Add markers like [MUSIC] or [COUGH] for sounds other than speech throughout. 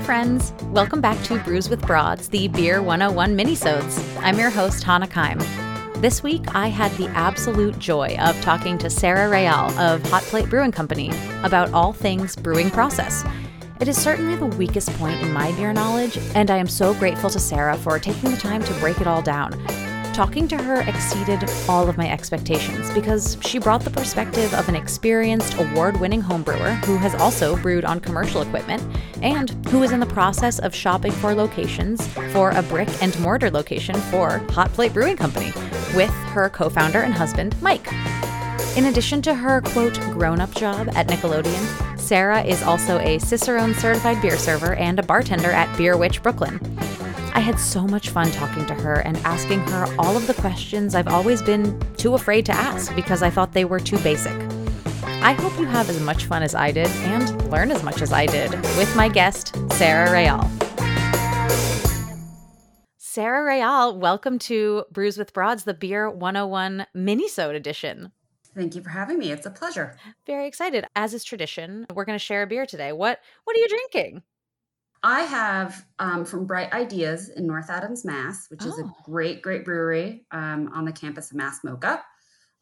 friends. Welcome back to Brews with Broads, the Beer 101 minisodes. I'm your host, Hannah Keim. This week, I had the absolute joy of talking to Sarah Real of Hot Plate Brewing Company about all things brewing process. It is certainly the weakest point in my beer knowledge, and I am so grateful to Sarah for taking the time to break it all down. Talking to her exceeded all of my expectations because she brought the perspective of an experienced, award winning homebrewer who has also brewed on commercial equipment and who is in the process of shopping for locations for a brick and mortar location for Hot Plate Brewing Company with her co founder and husband, Mike. In addition to her quote grown up job at Nickelodeon, Sarah is also a Cicerone certified beer server and a bartender at Beer Witch Brooklyn. I had so much fun talking to her and asking her all of the questions I've always been too afraid to ask because I thought they were too basic. I hope you have as much fun as I did and learn as much as I did with my guest, Sarah Real. Sarah Real, welcome to Brews with Broads, the Beer 101 Minisode edition. Thank you for having me. It's a pleasure. Very excited. As is tradition, we're going to share a beer today. What what are you drinking? I have um, from Bright Ideas in North Adams, Mass, which is a Oh. great, great brewery um, on the campus of MASS MoCA.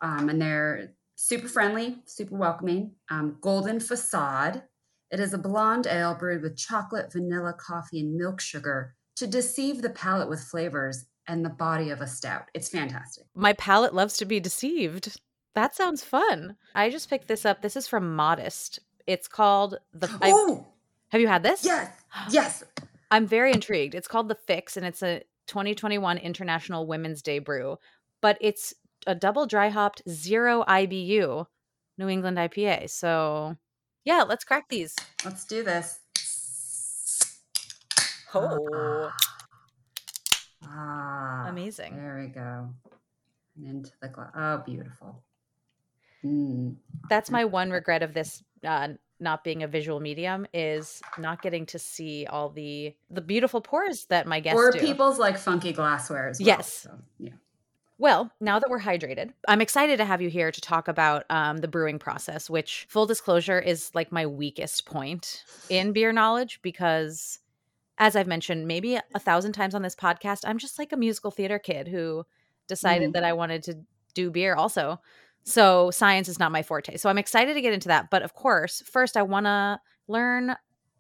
Um, and they're super friendly, super welcoming. Um, Golden Facade. It is a blonde ale brewed with chocolate, vanilla, coffee, and milk sugar to deceive the palate with flavors and the body of a stout. It's fantastic. My palate loves to be deceived. That sounds fun. I just picked this up. This is from Modist. It's called the. I- Oh, have you had this? yes, yes. [GASPS] I'm very intrigued. It's called the Fix, and it's a 2021 International Women's Day brew, but it's a double dry hopped zero IBU New England IPA. So, yeah, let's crack these. Let's do this. Oh, Ah, Amazing. There we go. And into the glass. Oh, beautiful. Mm. that's my one regret of this uh, not being a visual medium is not getting to see all the the beautiful pores that my guests Or do. people's like funky glassware as well. Yes. So, yeah. Well, now that we're hydrated, I'm excited to have you here to talk about um, the brewing process, which, full disclosure, is like my weakest point in beer knowledge because, as I've mentioned maybe a thousand times on this podcast, I'm just like a musical theater kid who decided Mhm. that I wanted to do beer also. So, science is not my forte. So, I'm excited to get into that. But of course, first, I want to learn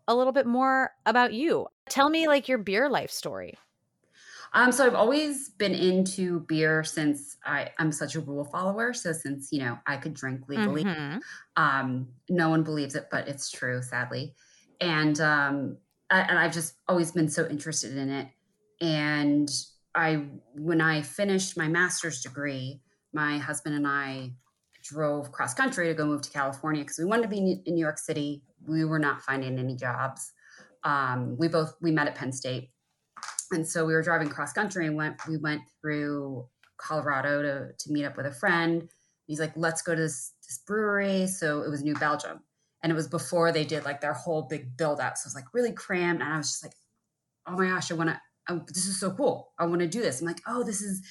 a little bit more about you. Tell me like your beer life story. Um, so I've always been into beer since I, I'm such a rule follower. So since, you know, I could drink legally. Mhm. Um, no one believes it, but it's true, sadly. And um, I, and I've just always been so interested in it. And I, when I finished my master's degree, my husband and I drove cross country to go move to California because we wanted to be in New York City. We were not finding any jobs. Um, we both we met at Penn State, and so we were driving cross country and went. We went through Colorado to to meet up with a friend. He's like, "Let's go to this, this brewery." So it was New Belgium, and it was before they did like their whole big build out. So it was like really crammed, and I was just like, "Oh my gosh, I want to! This is so cool! I want to do this." I'm like, "Oh, this is."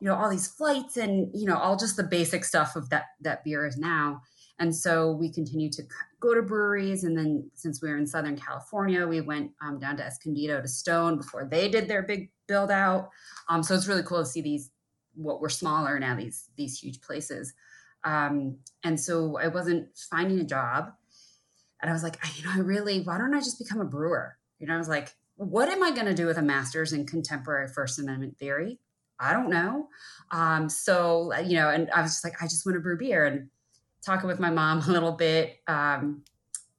You know all these flights and you know all just the basic stuff of that that beer is now. And so we continued to go to breweries. And then since we were in southern california we went um, down to escondido to stone before they did their big build out. Um, so it's really cool to see these what were smaller now these these huge places. Um, and so i wasn't finding a job. And i was like you know i really why don't i just become a brewer? You know i was like what am i going to do with a master's in contemporary first amendment theory I don't know. Um, so, uh, you know, and I was just like, I just want to brew beer and talking with my mom [LAUGHS] a little bit um,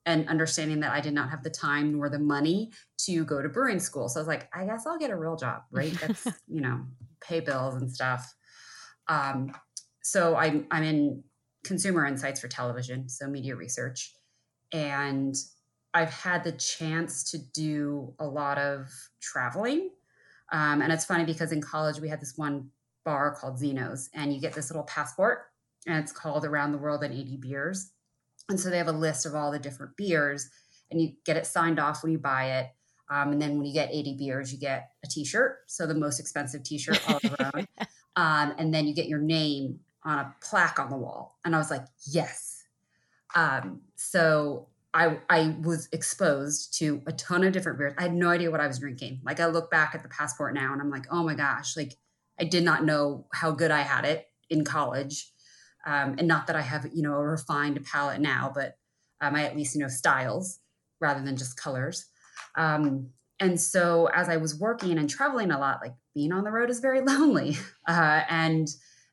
and understanding that I did not have the time nor the money to go to brewing school. So I was like, I guess I'll get a real job, right? That's, [LAUGHS] you know, pay bills and stuff. Um, so I'm, I'm in consumer insights for television, so media research. And I've had the chance to do a lot of traveling. Um, and it's funny because in college we had this one bar called Zeno's, and you get this little passport, and it's called Around the World in 80 Beers. And so they have a list of all the different beers, and you get it signed off when you buy it. Um, and then when you get 80 beers, you get a T-shirt, so the most expensive T-shirt all around. [LAUGHS] um, and then you get your name on a plaque on the wall. And I was like, yes. Um, so I I was exposed to a ton of different beers. I had no idea what I was drinking. Like I look back at the passport now and I'm like, oh my gosh, like I did not know how good I had it in college. Um, and not that I have, you know, a refined palate now, but um, I at least know styles rather than just colors. Um, and so as I was working and traveling a lot, like being on the road is very [LAUGHS] lonely. Uh, and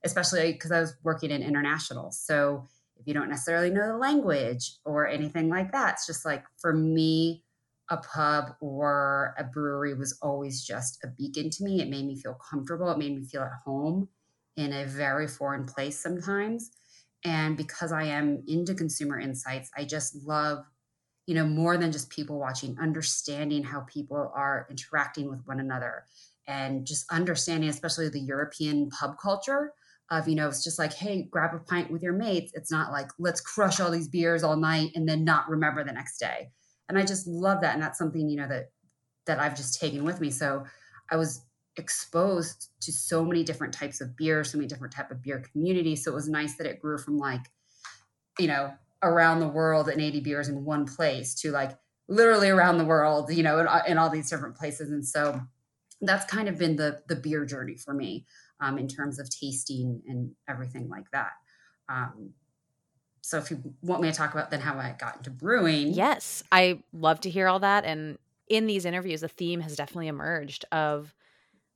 especially because I was working in international. So if you don't necessarily know the language or anything like that, it's just like for me, a pub or a brewery was always just a beacon to me. It made me feel comfortable. It made me feel at home in a very foreign place sometimes. And because I am into consumer insights, I just love, you know, more than just people watching, understanding how people are interacting with one another and just understanding, especially the European pub culture of you know it's just like hey grab a pint with your mates. It's not like let's crush all these beers all night and then not remember the next day. And i just love that and that's something you know that that i've just taken with me. So i was exposed to so many different types of beer so many different type of beer communities so it was nice that it grew from like you know around the world and 80 beers in one place to like literally around the world you know in, uh, in all these different places. And so that's kind of been the the beer journey for me um, in terms of tasting and everything like that. Um, so if you want me to talk about then how I got into brewing. Yes, I love to hear all that. And in these interviews, the theme has definitely emerged of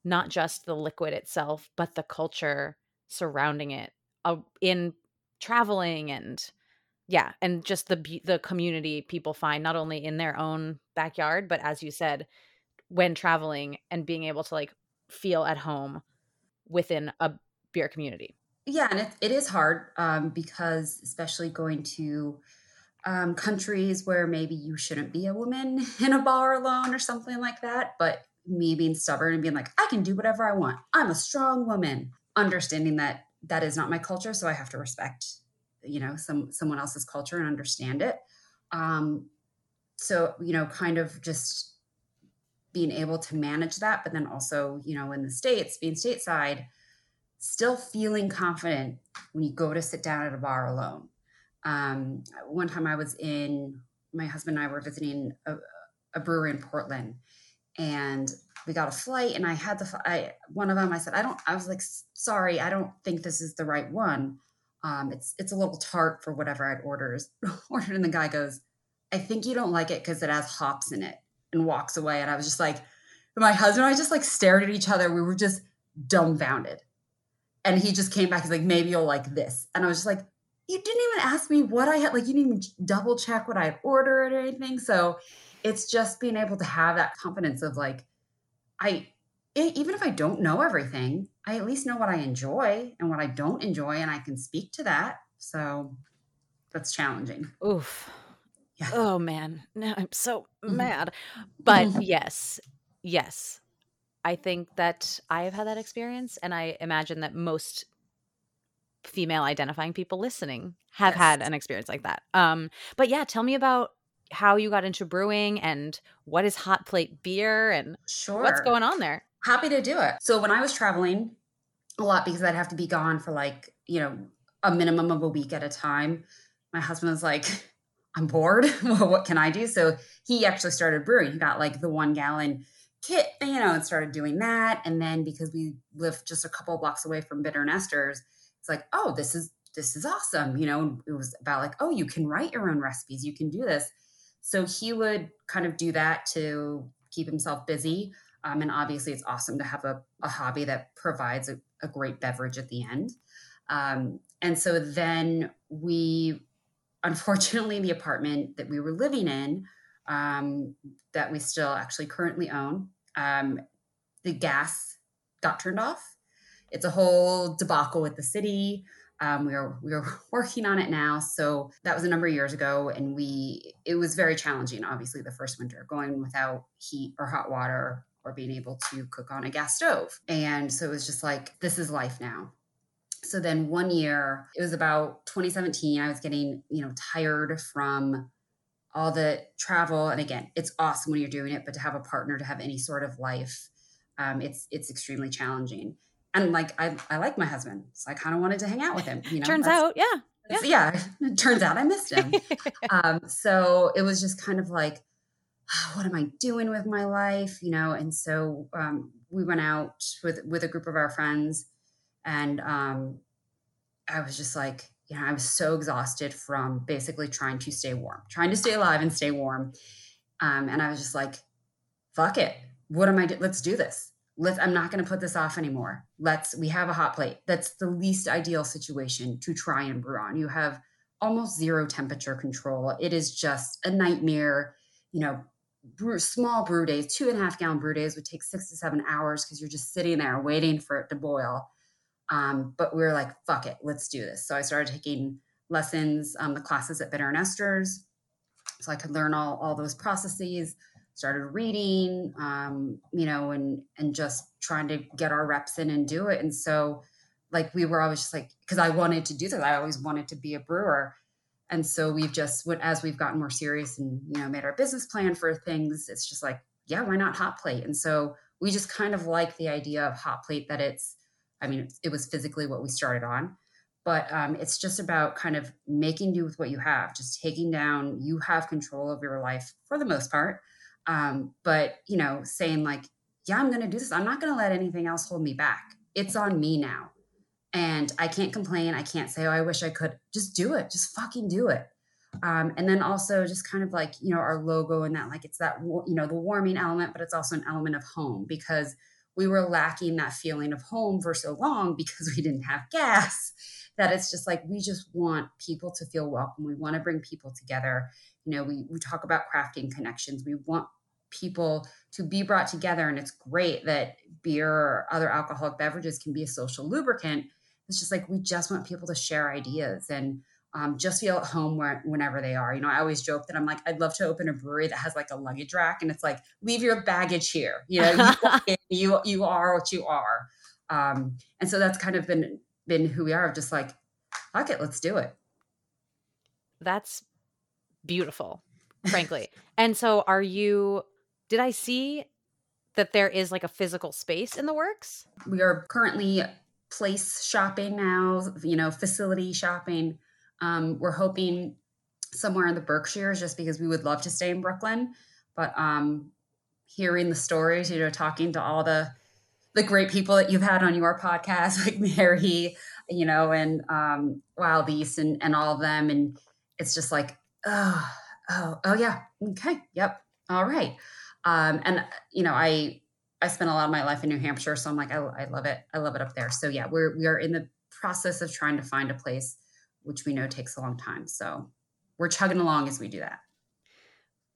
not just the liquid itself, but the culture surrounding it uh, in traveling and yeah, and just the the community people find not only in their own backyard, but as you said, when traveling and being able to like feel at home within a beer community. Yeah, and it, it is hard um, because, especially going to um, countries where maybe you shouldn't be a woman [LAUGHS] in a bar alone or something like that, but me being stubborn and being like, I can do whatever I want. I'm a strong woman. Understanding that that is not my culture, so I have to respect, you know, some someone else's culture and understand it. Um, so you know, kind of just being able to manage that, but then also, you know, in the States, being stateside, still feeling confident when you go to sit down at a bar alone. Um, one time I was in, my husband and I were visiting a, a brewery in Portland and we got a flight and I had the, I, one of them, I said, I don't, I was like, sorry, I don't think this is the right one. Um, it's, it's a little tart for whatever I'd orders, [LAUGHS] ordered. And the guy goes, I think you don't like it because it has hops in it and walks away. And I was just like, my husband and I just like stared at each other. We were just dumbfounded. And he just came back. He's like, maybe you'll like this. And I was just like, you didn't even ask me what I had. Like, you didn't even double check what I had ordered or anything. So it's just being able to have that confidence of like, I, even if I don't know everything, I at least know what I enjoy and what I don't enjoy, and I can speak to that. So that's challenging. Oof. Yeah. Oh man, now I'm so mm-hmm. mad. But yes, yes. I think that I have had that experience and I imagine that most female identifying people listening have yes. had an experience like that. Um but yeah, tell me about how you got into brewing and what is hot plate beer and sure. what's going on there. Happy to do it. So when I was traveling a lot because I'd have to be gone for like, you know, a minimum of a week at a time, my husband was like I'm bored. [LAUGHS] well, what can I do? So he actually started brewing. He got like the one gallon kit, you know, and started doing that. And then because we live just a couple blocks away from Bitter and Esters, it's like, oh, this is this is awesome. You know, it was about like, oh, you can write your own recipes. You can do this. So he would kind of do that to keep himself busy. Um, and obviously, it's awesome to have a, a hobby that provides a, a, great beverage at the end. Um, and so then we unfortunately, the apartment that we were living in, um, that we still actually currently own, um, the gas got turned off. It's a whole debacle with the city. Um, we are we are [LAUGHS] working on it now. So that was a number of years ago, and we it was very challenging. Obviously, the first winter going without heat or hot water or being able to cook on a gas stove, and so it was just like this is life now. So then one year, it was about 2017, I was getting, you know, tired from all the travel. And again, it's awesome when you're doing it, but to have a partner to have any sort of life, um, it's it's extremely challenging. And like I, I like my husband, so I kind of wanted to hang out with him. You know, turns out, yeah, Yeah. yeah. It turns out I missed him. [LAUGHS] um, so it was just kind of like, what am I doing with my life? You know, and so um, we went out with with a group of our friends, and um, I was just like, you know, I was so exhausted from basically trying to stay warm, trying to stay alive and stay warm, um, and I was just like, fuck it, what am I? Do- Let's do this. Let's. I'm not going to put this off anymore. Let's. We have a hot plate. That's the least ideal situation to try and brew on. You have almost zero temperature control. It is just a nightmare. You know, brew, small brew days, two and a half gallon brew days would take six to seven hours because you're just sitting there waiting for it to boil. Um, but we were like, fuck it, let's do this. So I started taking lessons, um, the classes at Bitter and Esters, so I could learn all, all those processes. Started reading, um, you know, and and just trying to get our reps in and do it. And so, like, we were always just like, because I wanted to do this. I always wanted to be a brewer and so we've just as we've gotten more serious and you know made our business plan for things it's just like yeah why not hot plate and so we just kind of like the idea of hot plate that it's i mean it was physically what we started on but um, it's just about kind of making do with what you have just taking down you have control of your life for the most part um, but you know saying like yeah i'm going to do this i'm not going to let anything else hold me back it's on me now and I can't complain. I can't say, oh, I wish I could. Just do it. Just fucking do it. Um, and then also just kind of like, you know, our logo and that, like it's that, you know, the warming element, but it's also an element of home because we were lacking that feeling of home for so long because [LAUGHS] we didn't have gas that it's just like we just want people to feel welcome. We want to bring people together. You know, we, we talk about crafting connections. We want people to be brought together. And it's great that beer or other alcoholic beverages can be a social lubricant it's just like we just want people to share ideas and um, just feel at home where, whenever they are. You know, I always joke that I'm like, I'd love to open a brewery that has like a luggage rack, and it's like, leave your baggage here. You know, you [LAUGHS] you, you are what you are, um, and so that's kind of been been who we are. Of just like, fuck it, let's do it. That's beautiful, [LAUGHS] frankly. and so, are you? Did I see that there is like a physical space in the works? We are currently place shopping now, you know, facility shopping. Um, we're hoping somewhere in the Berkshires just because we would love to stay in Brooklyn. But um, hearing the stories, you know, talking to all the the great people that you've had on your podcast, [LAUGHS] like Mary, you know, and um, Wild East and, and all of them. And it's just like, oh, oh, oh yeah. Okay. Yep. All right. Um, and, you know, I, I spent a lot of my life in New Hampshire, so I'm like, I, I love it. I love it up there. So yeah, we're we are in the process of trying to find a place, which we know takes a long time. So we're chugging along as we do that.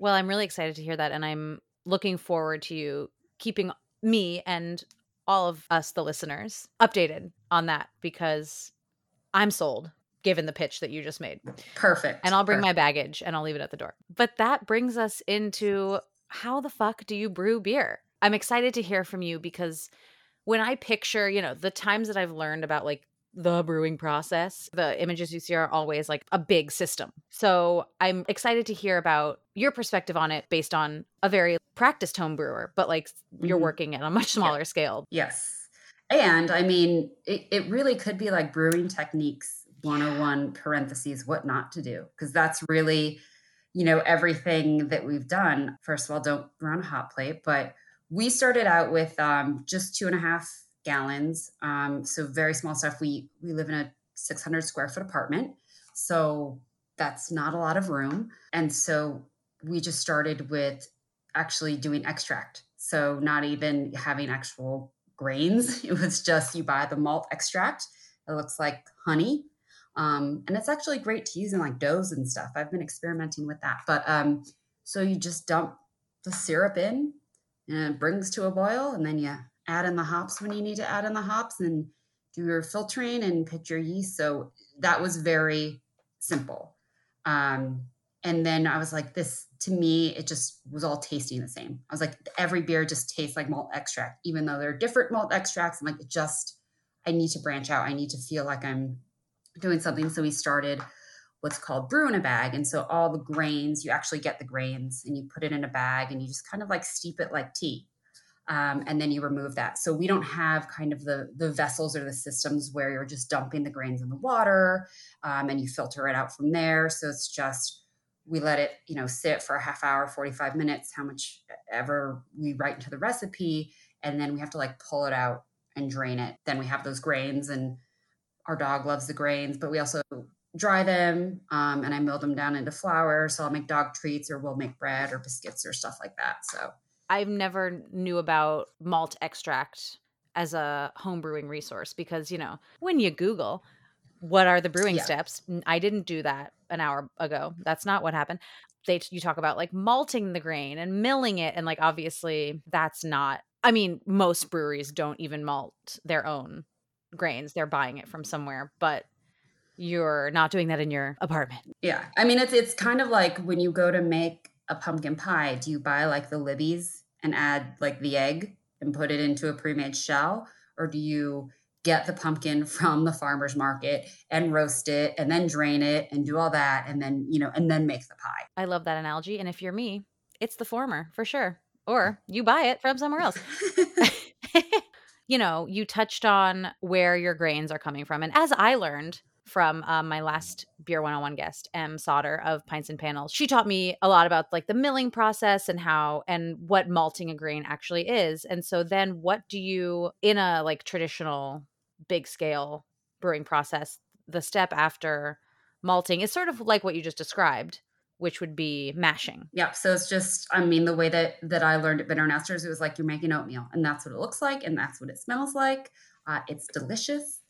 Well, I'm really excited to hear that, and I'm looking forward to you keeping me and all of us, the listeners, updated on that because I'm sold given the pitch that you just made. Perfect. And I'll bring Perfect. my baggage and I'll leave it at the door. But that brings us into how the fuck do you brew beer? I'm excited to hear from you because when I picture, you know, the times that I've learned about like the brewing process, the images you see are always like a big system. So I'm excited to hear about your perspective on it based on a very practiced home brewer, but like mm-hmm. you're working at a much smaller yeah. scale. Yes. And I mean, it, it really could be like brewing techniques 101 parentheses, what not to do, because that's really, you know, everything that we've done. First of all, don't run a hot plate, but we started out with um, just two and a half gallons. Um, so very small stuff. We we live in a 600 square foot apartment so that's not a lot of room. And so we just started with actually doing extract. So not even having actual grains. [LAUGHS] It was just you buy the malt extract. It looks like honey. Um, and it's actually great to use in like doughs and stuff. I've been experimenting with that. But um, so you just dump the syrup in and it brings to a boil and then you add in the hops when you need to add in the hops and do your filtering and put your yeast. So that was very simple. Um, and then i was like this to me it just was all tasting the same. I was like every beer just tastes like malt extract even though they're different malt extracts. I'm like it just i need to branch out. I need to feel like i'm doing something. So we started what's called brew in a bag. And so all the grains, you actually get the grains and you put it in a bag and you just kind of like steep it like tea. Um, and then you remove that. So we don't have kind of the the vessels or the systems where you're just dumping the grains in the water um, and you filter it out from there. So it's just we let it you know sit for a half hour, forty five minutes, how much ever we write into the recipe, and then we have to like pull it out and drain it. Then we have those grains, and our dog loves the grains, but we also dry them um, and I mill them down into flour. So I'll make dog treats or we'll make bread or biscuits or stuff like that. So I've never knew about malt extract as a home brewing resource because, you know, when you Google what are the brewing yeah. steps, I didn't do that an hour ago. That's not what happened. They you talk about like malting the grain and milling it and like obviously that's not I mean, most breweries don't even malt their own grains. They're buying it from somewhere, but you're not doing that in your apartment. Yeah. I mean, it's it's kind of like when you go to make a pumpkin pie, do you buy like the Libby's and add like the egg and put it into a pre-made shell or do you get the pumpkin [LAUGHS] from the farmer's market and roast it and then drain it and do all that and then, you know, and then make the pie. I love that analogy and if you're me, it's the former for sure. Or you buy it from somewhere else. [LAUGHS] [LAUGHS] you know, you touched on where your grains are coming from. And as I learned from um, my last Beer 101 guest, Em Sauter of Pints and Panels, she taught me a lot about like the milling process and how and what malting a grain actually is. And so then what do you, in a like traditional big scale brewing process, the step after malting is sort of like what you just described which would be mashing. Yeah. So it's just, I mean, the way that that I learned at Bitter and Esters, it was like you're making oatmeal, and that's what it looks like, and that's what it smells like. Uh, it's delicious.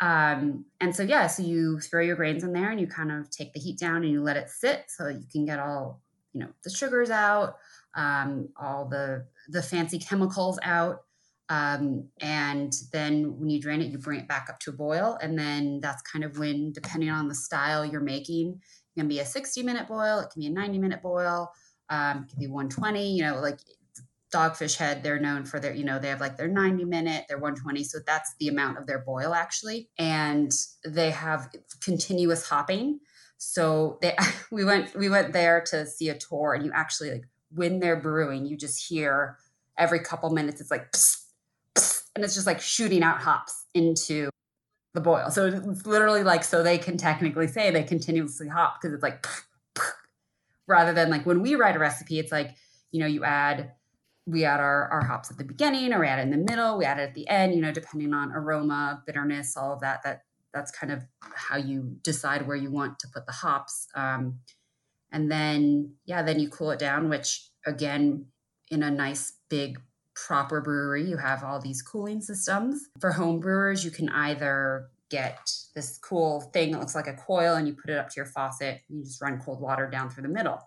Um, and so yeah, so you throw your grains in there, and you kind of take the heat down, and you let it sit, so you can get all you know the sugars out, um, all the the fancy chemicals out. Um, and then when you drain it, you bring it back up to a boil. And then that's kind of when, depending on the style you're making, it can be a 60 minute boil, it can be a 90 minute boil, um, it can be 120, you know, like Dogfish Head, they're known for their, you know, they have like their 90 minute, their 120. So that's the amount of their boil actually. And they have continuous hopping. So they [LAUGHS] we went we went there to see a tour and you actually like when they're brewing, you just hear every couple minutes it's like psst, psst, and it's just like shooting out hops into the boil. So it's literally like so they can technically say they continuously hop because it's like [LAUGHS] rather than like when we write a recipe, it's like, you know, you add we add our, our hops at the beginning or we add it in the middle, we add it at the end, you know, depending on aroma, bitterness, all of that. That that's kind of how you decide where you want to put the hops. Um, and then yeah, then you cool it down, which again, in a nice big proper brewery, you have all these cooling systems. For home brewers, you can either get this cool thing that looks like a coil and you put it up to your faucet. and You just run cold water down through the middle.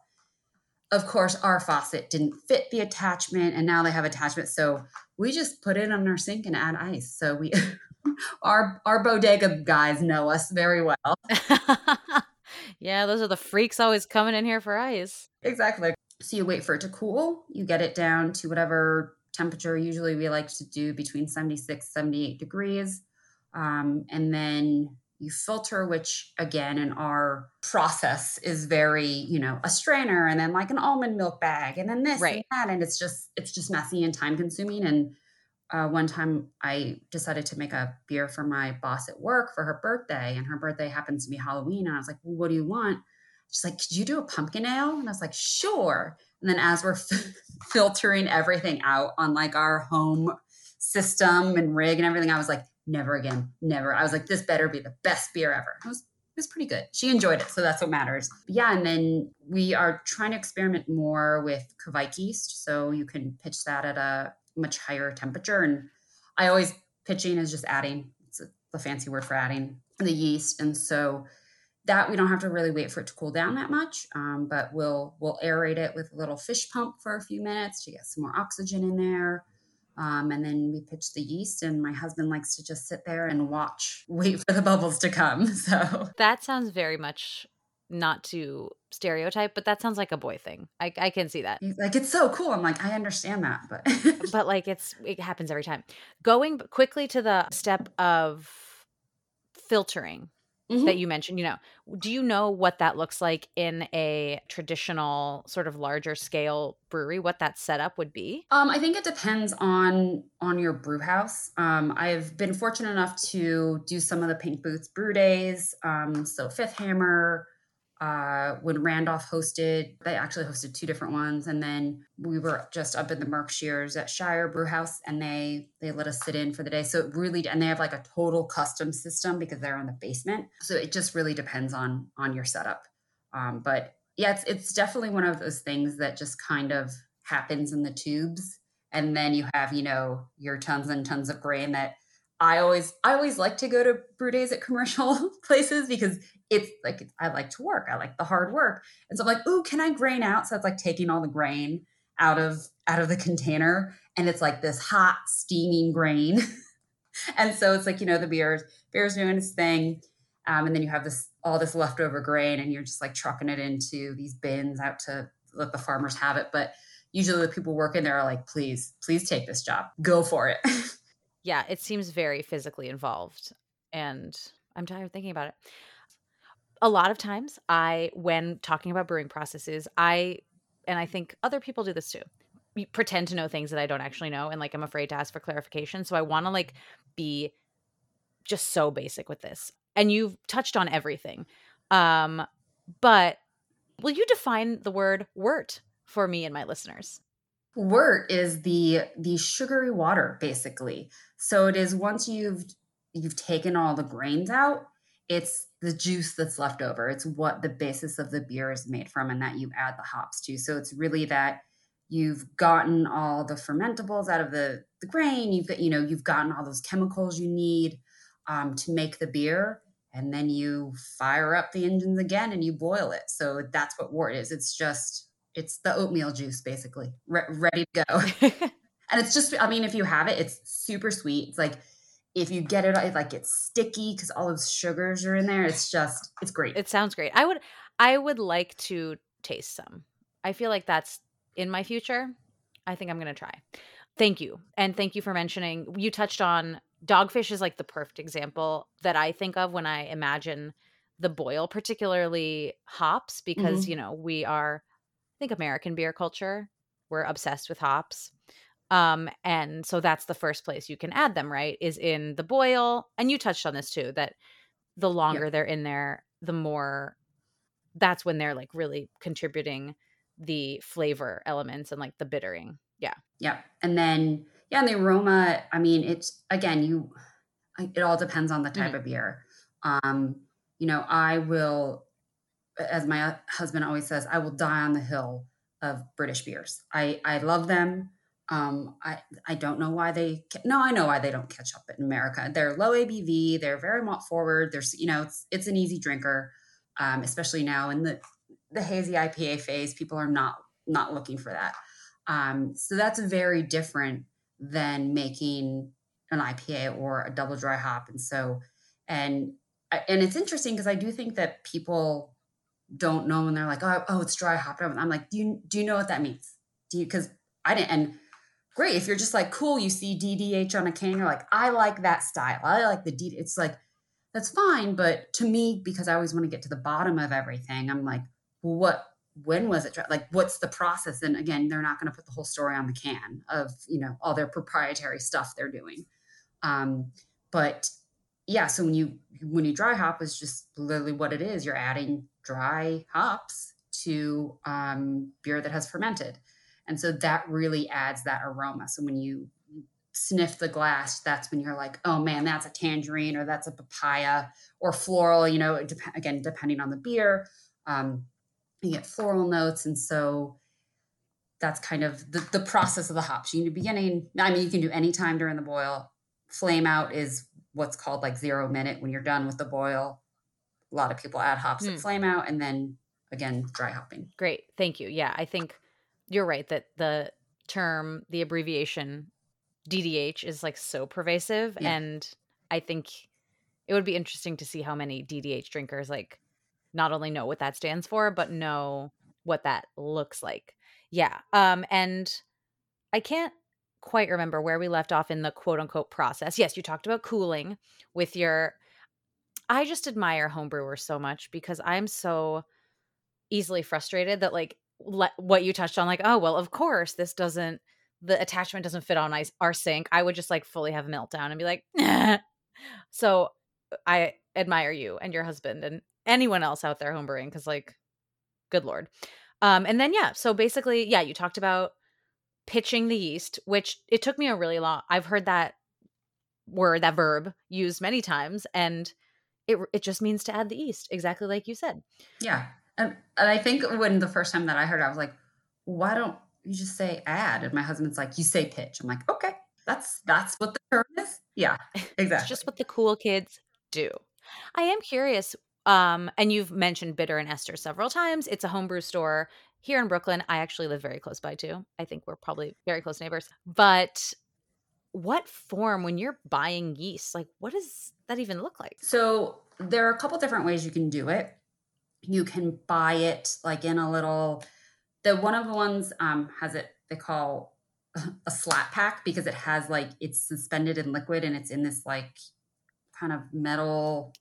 Of course, our faucet didn't fit the attachment and now they have attachments. So we just put it on our sink and add ice. So we [LAUGHS] our our bodega guys know us very well. [LAUGHS] yeah, those are the freaks always coming in here for ice. Exactly. So you wait for it to cool, you get it down to whatever temperature usually we like to do between 76 78 degrees um, and then you filter which again in our process is very you know a strainer and then like an almond milk bag and then this right. and that and it's just it's just messy and time consuming and uh, one time i decided to make a beer for my boss at work for her birthday and her birthday happens to be halloween and i was like well, what do you want? She's like could you do a pumpkin ale? And i was like sure. And then as we're f- [LAUGHS] filtering everything out on like our home system and rig and everything, I was like, never again, never. I was like, this better be the best beer ever. It was, it was pretty good. She enjoyed it, so that's what matters. But yeah, and then we are trying to experiment more with Kveik yeast, so you can pitch that at a much higher temperature. And I always pitching is just adding. It's the fancy word for adding the yeast, and so that we don't have to really wait for it to cool down that much um, but we'll we'll aerate it with a little fish pump for a few minutes to get some more oxygen in there um, and then we pitch the yeast and my husband likes to just sit there and watch [LAUGHS] wait for the bubbles to come [LAUGHS] so. That sounds very much not to stereotype but that sounds like a boy thing. I, I can see that. He's like it's so cool. I'm like i understand that but [LAUGHS] but like it's it happens every time. Going quickly to the step of filtering mm-hmm. that you mentioned, you know, do you know what that looks like in a traditional sort of larger scale brewery? What that setup would be? Um, I think it depends on on your brew house. Um, I've been fortunate enough to do some of the Pink Boots brew days. Um, so Fifth Hammer, uh, when Randolph hosted, they actually hosted two different ones, and then we were just up in the Berkshires at Shire Breu-Hous, and they they let us sit in for the day. So it really, and they have like a total custom system because they're in the basement. So it just really depends on on your setup. Um, but yeah, it's it's definitely one of those things that just kind of happens in the tubes, and then you have you know your tons and tons of grain that I always I always like to go to brew days at commercial [LAUGHS] places because it's like I like to work. I like the hard work. And so I'm like, ooh, can I grain out? So it's like taking all the grain out of out of the container and it's like this hot steaming grain. [LAUGHS] and so it's like, you know, the beer's beer's doing its thing. Um, and then you have this all this leftover grain and you're just like trucking it into these bins out to let the farmers have it. But usually the people working there are like, please, please take this job. Go for it. [LAUGHS] yeah, it seems very physically involved. And I'm tired thinking about it a lot of times I when talking about brewing processes, I and I think other people do this too. Pretend to know things that I don't actually know and like I'm afraid to ask for clarification. So I want to like be just so basic with this. And you've touched on everything. Um but will you define the word wort for me and my listeners? Wort is the the sugary water basically. So it is once you've you've taken all the grains out, it's the juice that's left over. It's what the basis of the beer is made from and that you add the hops to. So it's really that you've gotten all the fermentables out of the, the grain, you've got, you know, you've gotten all those chemicals you need um, to make the beer. And then you fire up the engines again and you boil it. So that's what wort is. It's just, it's the oatmeal juice basically, re- ready to go. [LAUGHS] [LAUGHS] and it's just, I mean, if you have it, it's super sweet. It's like, if you get it, it like it's sticky because all those sugars are in there. It's just, it's great. It sounds great. I would, I would like to taste some. I feel like that's in my future. I think I'm gonna try. Thank you, and thank you for mentioning. You touched on dogfish is like the perfect example that I think of when I imagine the boil, particularly hops, because mm-hmm. you know we are, think American beer culture. We're obsessed with hops. Um, and so that's the first place you can add them, right? Is in the boil. And you touched on this too, that the longer yep. they're in there, the more that's when they're like really contributing the flavor elements and like the bittering. Yeah. Yeah. And then, yeah, and the aroma, I mean, it's again, you, it all depends on the type mm. of beer. Um, you know, I will, as my husband always says, I will die on the hill of British beers. I, I love them. Um, I I don't know why they no I know why they don't catch up in America. They're low ABV. They're very malt forward. There's you know it's it's an easy drinker, um, especially now in the the hazy IPA phase. People are not not looking for that. Um, so that's very different than making an IPA or a double dry hop. And so and and it's interesting because I do think that people don't know when they're like oh, oh it's dry hop. I'm like do you do you know what that means? Do you because I didn't and great. If you're just like, cool, you see DDH on a can, you're like, I like that style. I like the D. It's like, that's fine. But to me, because I always want to get to the bottom of everything, I'm like, well, what, when was it? Like, what's the process? And again, they're not going to put the whole story on the can of, you know, all their proprietary stuff they're doing. Um, but yeah, so when you, when you dry hop is just literally what it is. You're adding dry hops to um, beer that has fermented. And so that really adds that aroma. So when you sniff the glass, that's when you're like, oh man, that's a tangerine or that's a papaya or floral, you know, dep- again, depending on the beer, um, you get floral notes. And so that's kind of the, the process of the hops. You need beginning, I mean, you can do any time during the boil. Flame out is what's called like zero minute when you're done with the boil. A lot of people add hops mm. flame out and then again, dry hopping. Great. Thank you. Yeah. I think you're right that the term, the abbreviation DDH is like so pervasive. Yeah. And I think it would be interesting to see how many DDH drinkers like not only know what that stands for, but know what that looks like. Yeah. Um, and I can't quite remember where we left off in the quote unquote process. Yes, you talked about cooling with your I just admire homebrewers so much because I'm so easily frustrated that like le- what you touched on, like, oh well, of course this doesn't the attachment doesn't fit on our sink. I would just like fully have a meltdown and be like, so I admire you and your husband and anyone else out there homebrewing because like, good lord. Um, and then yeah, so basically, yeah, you talked about pitching the yeast, which it took me a really long. I've heard that word, that verb used many times, and it it just means to add the yeast exactly like you said. Yeah, and, and I think when the first time that I heard, it, I was like, why don't you just say add? And my husband's like, you say pitch. I'm like, okay, that's that's what the term is. Yeah, [LAUGHS] exactly. it's just what the cool kids do. I am curious. Um, and you've mentioned Bitter and Esters several times. It's a homebrew store here in Brooklyn. I actually live very close by too. I think we're probably very close neighbors. But what form when you're buying yeast, like what does that even look like? So there are a couple different ways you can do it. You can buy it like in a little the one of the ones um has it they call [LAUGHS] a slat pack because it has like it's suspended in liquid and it's in this like kind of metal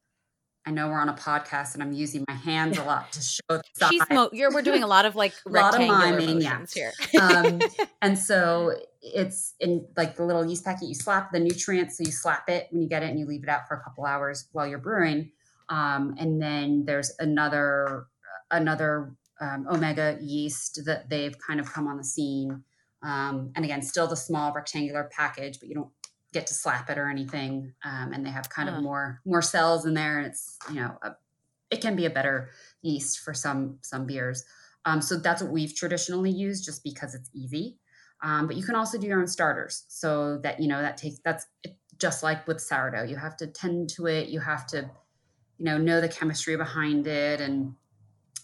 I know we're on a podcast and I'm using my hands a lot to show the [LAUGHS] size. She's mo- you're, we're doing a lot of like a [LAUGHS] lot of miming, yeah. here. um, and so it's in like the little yeast packet. You slap the nutrients, so you slap it when you get it, and you leave it out for a couple hours while you're brewing. Um, and then there's another another um, omega yeast that they've kind of come on the scene. Um, and again, still the small rectangular package, but you don't get to slap it or anything. Um, and they have kind of more more cells in there, and it's you know a, it can be a better yeast for some some beers. Um, so that's what we've traditionally used, just because it's easy. Um, but you can also do your own starters, so that you know that takes that's just like with sourdough. You have to tend to it. You have to you know know the chemistry behind it and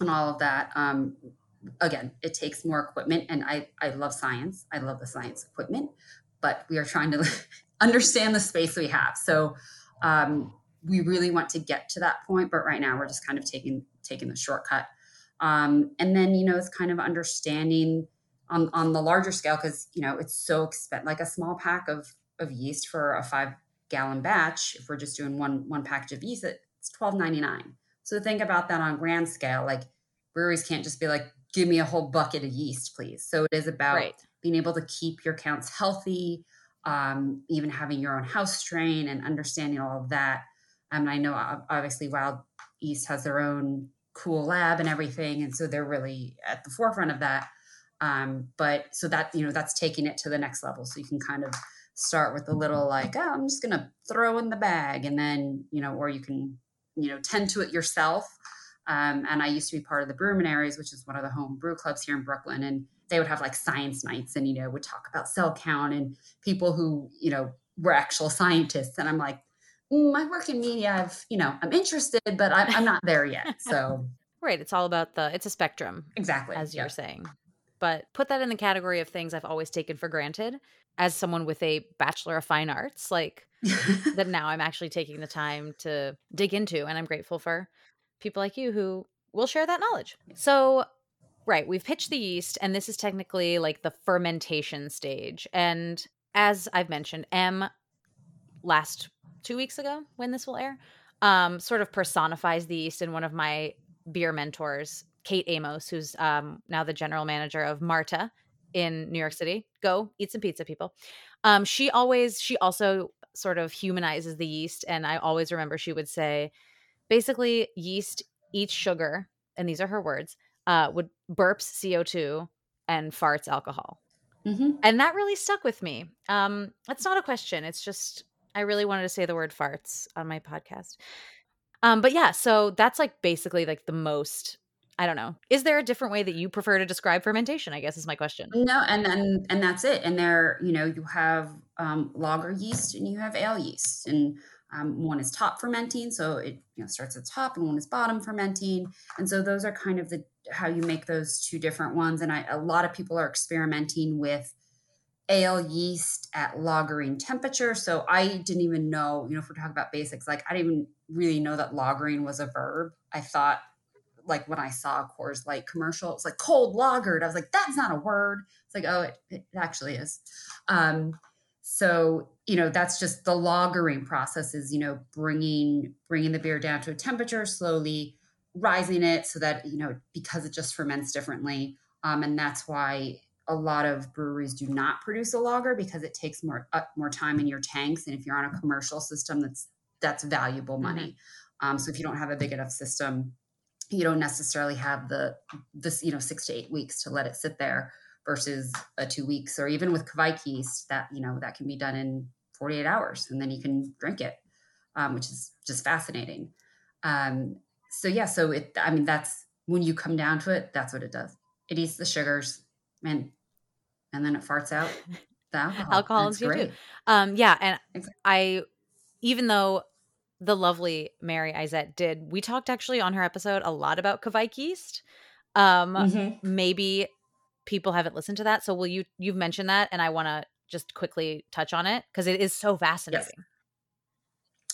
and all of that. Um, again, it takes more equipment, and I I love science. I love the science equipment, but we are trying to [LAUGHS] understand the space we have. So um, we really want to get to that point, but right now we're just kind of taking taking the shortcut. Um, and then you know it's kind of understanding on on the larger scale because you know it's so expensive. Like a small pack of of yeast for a five gallon batch, if we're just doing one one package of yeast, it's twelve ninety nine. So think about that on grand scale. Like breweries can't just be like, give me a whole bucket of yeast, please. So it is about right. being able to keep your counts healthy, um, even having your own house strain and understanding all of that. Um, I know obviously Wild Yeast has their own cool lab and everything, and so they're really at the forefront of that. Um, but so that you know that's taking it to the next level. So you can kind of start with a little like, oh, I'm just gonna throw in the bag, and then you know, or you can you know tend to it yourself. Um, and I used to be part of the Brewminaries, which is one of the home brew clubs here in Brooklyn, and they would have like science nights and you know would talk about cell count and people who you know were actual scientists and i'm like mm, i work in media i've you know i'm interested but I, i'm not there yet so [LAUGHS] right it's all about the it's a spectrum exactly as you're saying but put that in the category of things i've always taken for granted as someone with a bachelor of fine arts like [LAUGHS] that now i'm actually taking the time to dig into and i'm grateful for people like you who will share that knowledge so Right. We've pitched the yeast, and this is technically like the fermentation stage. And as I've mentioned, Em last two weeks ago, when this will air, um, sort of personifies the yeast in one of my beer mentors, Kate Amos, who's um, now the general manager of Marta in New York City. Go eat some pizza, people. Um, she always, she also sort of humanizes the yeast. And I always remember she would say, basically, yeast eats sugar, and these are her words uh, would burps CO2 and farts alcohol. Mm-hmm. And that really stuck with me. Um, that's not a question. It's just, I really wanted to say the word farts on my podcast. Um, but yeah, so that's like basically like the most I don't know. Is there a different way that you prefer to describe fermentation? I guess is my question. No, and and and that's it. And there, you know, you have um, lager yeast and you have ale yeast, and um, one is top fermenting, so it you know starts at top, and one is bottom fermenting, and so those are kind of the how you make those two different ones. And I, a lot of people are experimenting with ale yeast at lagering temperature. So I didn't even know, you know, if we're talking about basics, like I didn't even really know that lagering was a verb. I thought like when I saw a Coors Light commercial, it's like cold lagered. I was like, that's not a word. It's like, oh, it, it actually is. Um, so you know that's just the lagering process is you know bringing bringing the beer down to a temperature slowly rising it so that you know because it just ferments differently um, and that's why a lot of breweries do not produce a lager because it takes more uh, more time in your tanks and if you're on a commercial system that's that's valuable money mm-hmm. um, so if you don't have a big enough system you don't necessarily have the this you know six to eight weeks to let it sit there versus a two weeks or even with Kveik yeast that you know that can be done in 48 hours and then you can drink it um, which is just fascinating um, so yeah so it i mean that's when you come down to it that's what it does it eats the sugars and and then it farts out [LAUGHS] the alcohol. alcohol is great. Too. Um, yeah, and exactly. I even though the lovely Mary Izett did, we talked actually on her episode a lot about Kveik yeast. Um, mm-hmm. maybe people haven't listened to that, so will you? You've mentioned that, and I want to just quickly touch on it because it is so fascinating. Yes.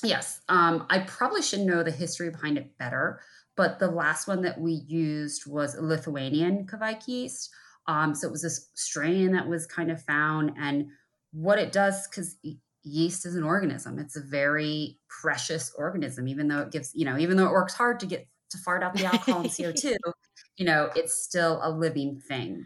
Yes, um, I probably should know the history behind it better, but the last one that we used was Lithuanian Kveik yeast. Um, so it was this strain that was kind of found, and what it does, because yeast is an organism, it's a very precious organism. Even though it gives, you know, even though it works hard to get to fart out the alcohol and CO two, [LAUGHS] you know, it's still a living thing.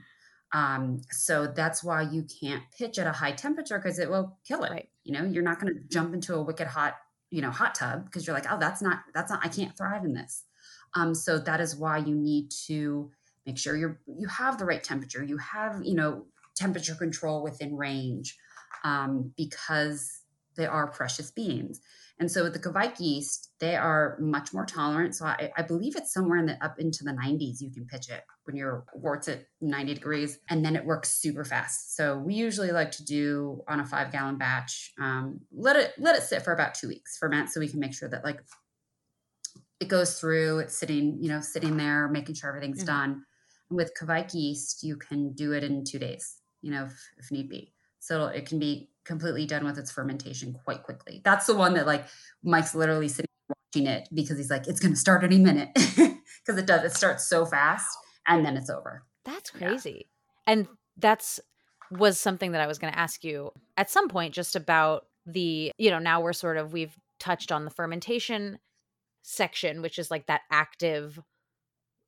Um, so that's why you can't pitch at a high temperature because it will kill it. Right. You know, you're not going to jump into a wicked hot, you know, hot tub because you're like, oh, that's not, that's not, I can't thrive in this. Um, so that is why you need to make sure you're you have the right temperature. You have you know temperature control within range um, because they are precious beings. And so with the Kveik yeast, they are much more tolerant. So I, I, believe it's somewhere in the up into the 90s you can pitch it when your wort's at 90 degrees, and then it works super fast. So we usually like to do on a five gallon batch. Um, let it let it sit for about two weeks ferment, so we can make sure that like it goes through. It's sitting, you know, sitting there, making sure everything's mm-hmm. done. And with Kveik yeast, you can do it in two days, you know, if, if need be. So it can be completely done with its fermentation quite quickly. That's the one that like Mike's literally sitting watching it because he's like, it's going to start any minute [LAUGHS] because it does. It starts so fast and then it's over. That's crazy. Yeah. And that's was something that I was going to ask you at some point just about the, you know, now we're sort of we've touched on the fermentation section, which is like that active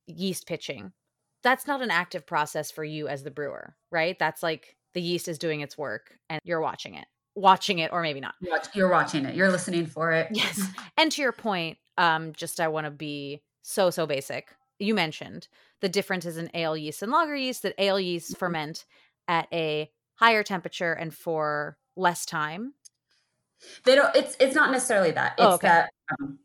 yeast pitching. That's not an active process for you as the brewer, right? That's like the yeast is doing its work and you're watching it, watching it, or maybe not. You're watching it, you're listening for it. Yes. [LAUGHS] And to your point, um, just I want to be so, so basic. You mentioned the differences in ale yeast and lager yeast that ale yeast mm-hmm. ferment at a higher temperature and for less time. They don't. It's it's not necessarily that. Oh, it's oh, okay. that um,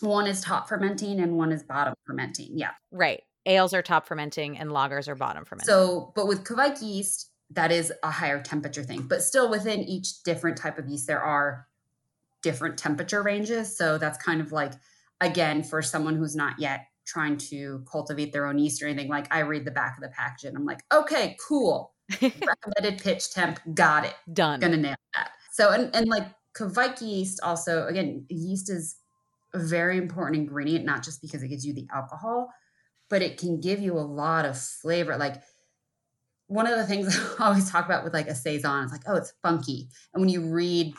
one is top fermenting and one is bottom fermenting. Yeah. Right. Ales are top fermenting and lagers are bottom fermenting. So, but with Kveik yeast, that is a higher temperature thing. But still within each different type of yeast, there are different temperature ranges. So that's kind of like, again, for someone who's not yet trying to cultivate their own yeast or anything, like I read the back of the package and I'm like, okay, cool. [LAUGHS] Recommended pitch temp, got it. Done. Gonna nail that. So, and, and like Kveik yeast also, again, yeast is a very important ingredient, not just because it gives you the alcohol, but it can give you a lot of flavor. Like one of the things [LAUGHS] I always talk about with like a saison is like, oh, it's funky. And when you read,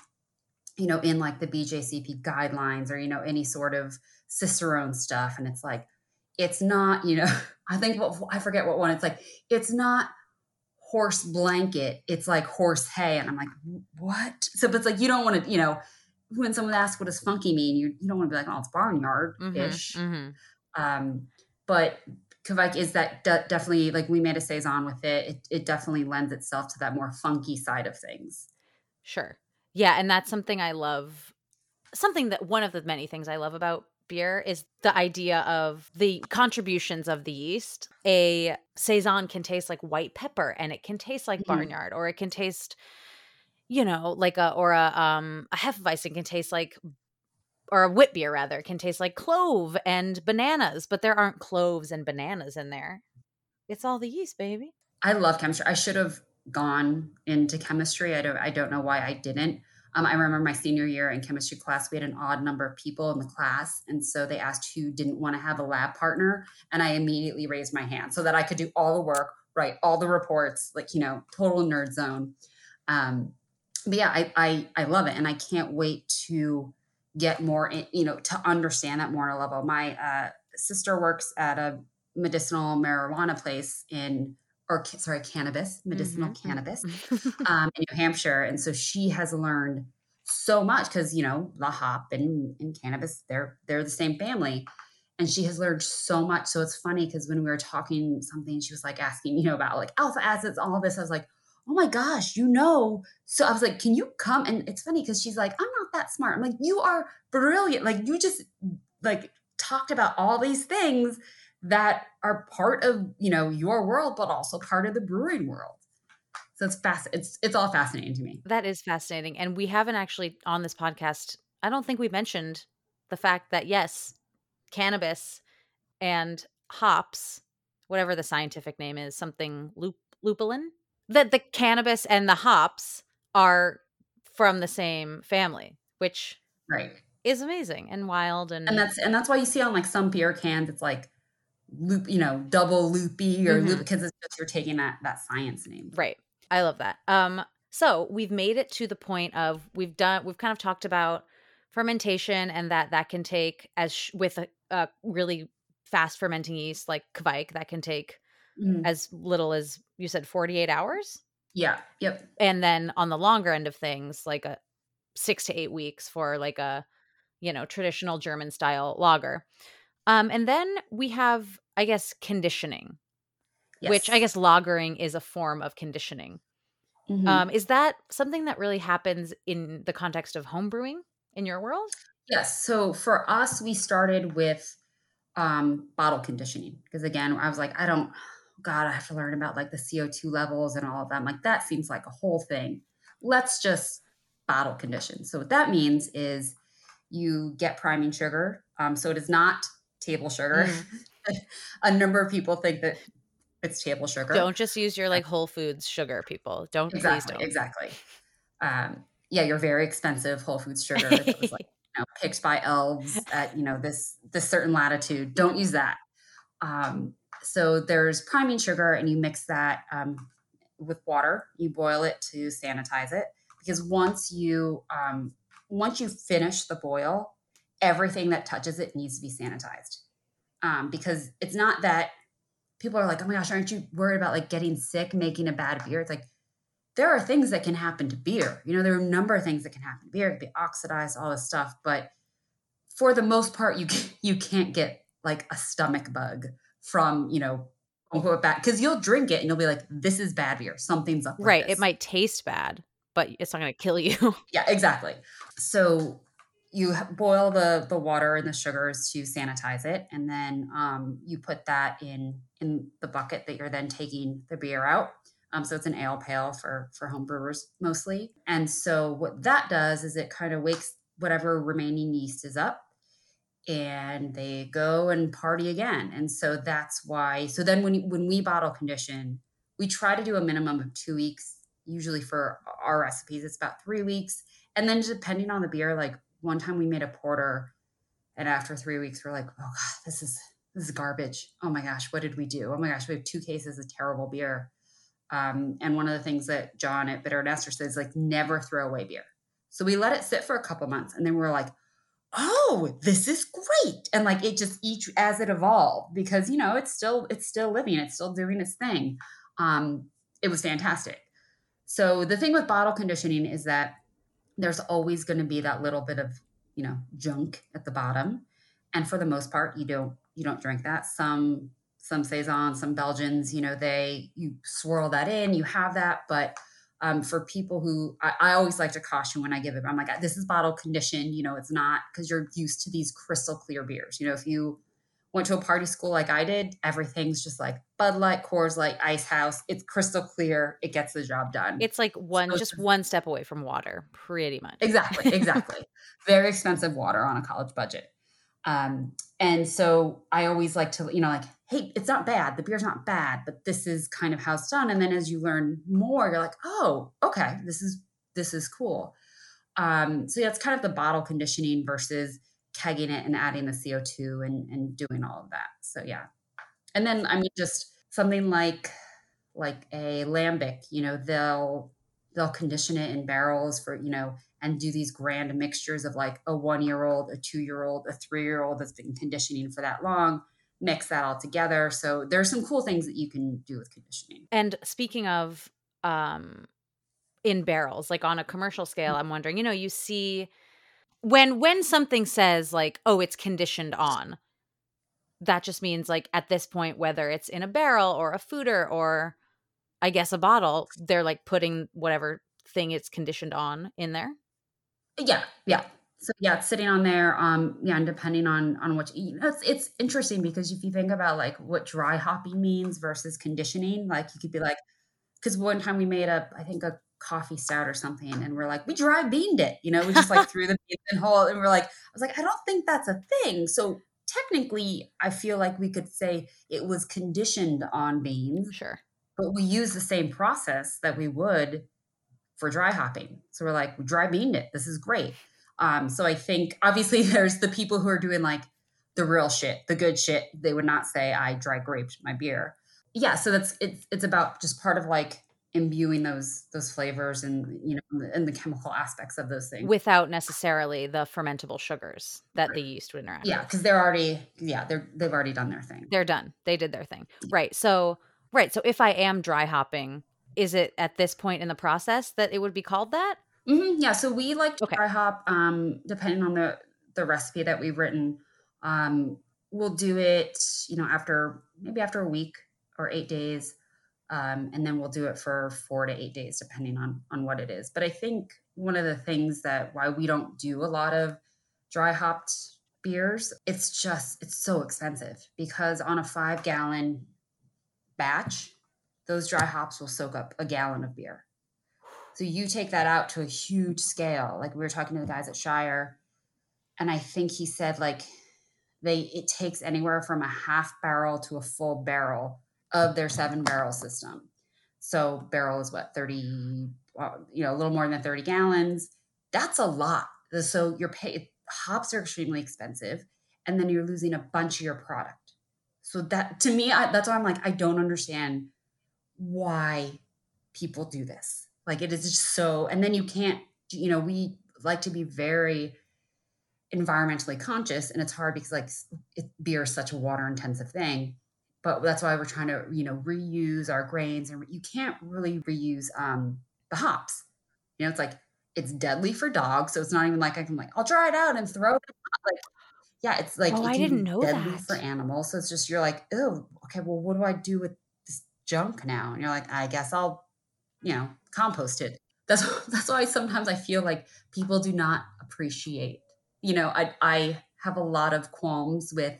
you know, in like the BJCP guidelines or you know any sort of Cicerone stuff, and it's like, it's not, you know, [LAUGHS] I think what I forget what one. It's like, it's not horse blanket. It's like horse hay, and I'm like, what? So, but it's like you don't want to, you know when someone asks what does funky mean, you, you don't want to be like, oh, it's barnyard ish. Mm-hmm, mm-hmm. um, but Kveik is that de- definitely like we made a saison with it. it. It definitely lends itself to that more funky side of things. Sure. Yeah. And that's something I love. Something that one of the many things I love about beer is the idea of the contributions of the yeast. A saison can taste like white pepper and it can taste like mm-hmm. barnyard or it can taste you know, like a or a um a hefeweizen can taste like or a wit beer rather can taste like clove and bananas, but there aren't cloves and bananas in there. It's all the yeast, baby. I love chemistry. I should have gone into chemistry. I don't I don't know why I didn't. Um, I remember my senior year in chemistry class, we had an odd number of people in the class. And so they asked who didn't want to have a lab partner. And I immediately raised my hand so that I could do all the work, write all the reports, like, you know, total nerd zone. Um, but yeah, I, I I love it, and I can't wait to get more, in, you know, to understand that more on a level. My uh, sister works at a medicinal marijuana place in or sorry cannabis medicinal mm-hmm. cannabis [LAUGHS] um, in new hampshire and so she has learned so much because you know the hop and, and cannabis they're they're the same family and she has learned so much so it's funny because when we were talking something she was like asking you know about like alpha acids all this i was like oh my gosh you know so i was like can you come? And it's funny because she's like i'm not that smart. I'm like you are brilliant like you just like talked about all these things that are part of you know your world but also part of the brewing world. So it's fast it's it's all fascinating to me. That is fascinating and we haven't actually on this podcast i don't think we mentioned the fact that yes cannabis and hops whatever the scientific name is something lupulin that the cannabis and the hops are from the same family which right is amazing and wild and and that's and that's why you see on like some beer cans it's like loop, you know, double loopy or mm-hmm. loop because it's just you're taking that that science name. Right. I love that. Um so we've made it to the point of we've done we've kind of talked about fermentation and that that can take as sh- with a, a, really fast fermenting yeast like Kveik that can take mm-hmm. as little as you said 48 hours. Yeah. Yep. And then on the longer end of things like a 6 to 8 weeks for like a you know traditional German style lager. Um, and then we have, I guess, conditioning, yes. which I guess lagering is a form of conditioning. Mm-hmm. Um, is that something that really happens in the context of homebrewing in your world? Yes. So for us, we started with um, bottle conditioning because again, I was like, I don't, God, I have to learn about like the CO2 levels and all of that. I'm like, that seems like a whole thing. Let's just bottle condition. So what that means is you get priming sugar. Um, so it is not table sugar. Mm. [LAUGHS] a number of people think that it's table sugar. Don't just use your like Whole Foods sugar, people. Don't exactly, don't. Exactly. Um, yeah, your very expensive Whole Foods sugar that was like [LAUGHS] you know, picked by elves at you know this this certain latitude. Don't use that. Um, so there's priming sugar, and you mix that um, with water. You boil it to sanitize it because once you um, once you finish the boil, everything that touches it needs to be sanitized. Um, because it's not that people are like oh my gosh aren't you worried about like getting sick making a bad beer? It's like there are things that can happen to beer. You know there are a number of things that can happen to beer. It can be oxidized all this stuff. But for the most part you [LAUGHS] you can't get like a stomach bug from you know because you'll drink it and you'll be like this is bad beer. Something's up right this. it might taste bad but it's not going to kill you. [LAUGHS] Yeah exactly. So you boil the the water and the sugars to sanitize it and then um, you put that in in the bucket that you're then taking the beer out. Um, so it's an ale pail for for home brewers mostly. And so what that does is it kind of wakes whatever remaining yeast is up and they go and party again and so that's why so then when when we bottle condition we try to do a minimum of two weeks usually for our recipes it's about three weeks and then depending on the beer like one time we made a porter and after three weeks we're like oh god this is this is garbage. Oh my gosh what did we do? Oh my gosh we have two cases of terrible beer. Um, and one of the things that john at Bitter and Esters says like never throw away beer. So we let it sit for a couple months and then we're like oh this is great. And like it just each as it evolved because you know it's still it's still living it's still doing its thing. Um, it was fantastic. So the thing with bottle conditioning is that there's always going to be that little bit of you know junk at the bottom. And for the most part you don't you don't drink that. Some some saisons some belgians you know they you swirl that in you have that. But um, for people who I, I, always like to caution when i give it i'm like this is bottle conditioned you know it's not because you're used to these crystal clear beers you know if you went to a party school like I did, everything's just like Bud Light, Coors Light, Ice House. It's crystal clear. It gets the job done. It's like one, so just one step away from water, pretty much. Exactly, [LAUGHS] exactly. Very expensive water on a college budget. Um, and so I always like to, you know, like, hey, it's not bad. The beer's not bad, but this is kind of how it's done. And then as you learn more, you're like, oh, okay, this is this is cool. Um, so yeah, it's kind of the bottle conditioning versus kegging it and adding the CO2 and, and doing all of that. So yeah. And then I mean just something like like a lambic, you know, they'll they'll condition it in barrels for you know and do these grand mixtures of like a one year old a two year old a three year old that's been conditioning for that long mix that all together. So there's some cool things that you can do with conditioning. And speaking of um in barrels like on a commercial scale i'm wondering you know you see when when something says like oh it's conditioned on that just means like at this point whether it's in a barrel or a foeder or i guess a bottle they're like putting whatever thing it's conditioned on in there? Yeah yeah so yeah it's sitting on there um yeah and depending on on what you eat it's, it's interesting because if you think about like what dry hopping means versus conditioning like you could be like because one time we made a i think a coffee stout or something and we're like we dry beaned it you know we just like threw the beans in whole and we're like i was like i don't think that's a thing. So technically i feel like we could say it was conditioned on beans sure. but we use the same process that we would for dry hopping. So we're like we dry beaned it. This is great um so i think obviously [LAUGHS] there's the people who are doing like the real shit the good shit they would not say i dry graped my beer. Yeah so that's it's it's about just part of like imbuing those those flavors and you know and the chemical aspects of those things. Without necessarily the fermentable sugars that right. the yeast would interact yeah because they're already yeah they're they've already done their thing. They're done. They did their thing. Right so right so if i am dry hopping is it at this point in the process that it would be called that mm-hmm, yeah so we like to okay. dry hop um depending on the the recipe that we've written um we'll do it you know after maybe after a week or eight days um, and then we'll do it for four to eight days depending on on what it is but i think one of the things that why we don't do a lot of dry hopped beers it's just it's so expensive because on a five gallon batch those dry hops will soak up a gallon of beer so you take that out to a huge scale like we were talking to the guys at shire and i think he said like they it takes anywhere from a half barrel to a full barrel of their seven barrel system. So barrel is what 30, well, you know, a little more than 30 gallons. That's a lot. So your pay hops are extremely expensive, and then you're losing a bunch of your product. So that to me, I, that's why I'm like, I don't understand why people do this. Like it is just so, and then you can't, you know, we like to be very environmentally conscious, and it's hard because like it, beer is such a water intensive thing but that's why we're trying to you know reuse our grains and you can't really reuse um, the hops you know it's like it's deadly for dogs so it's not even like i can like i'll dry it out and throw it like yeah it's like oh, i didn't know deadly that. for animals so it's just you're like oh okay well what do i do with this junk now and you're like i guess i'll you know compost it that's [LAUGHS] that's why sometimes i feel like people do not appreciate you know i i have a lot of qualms with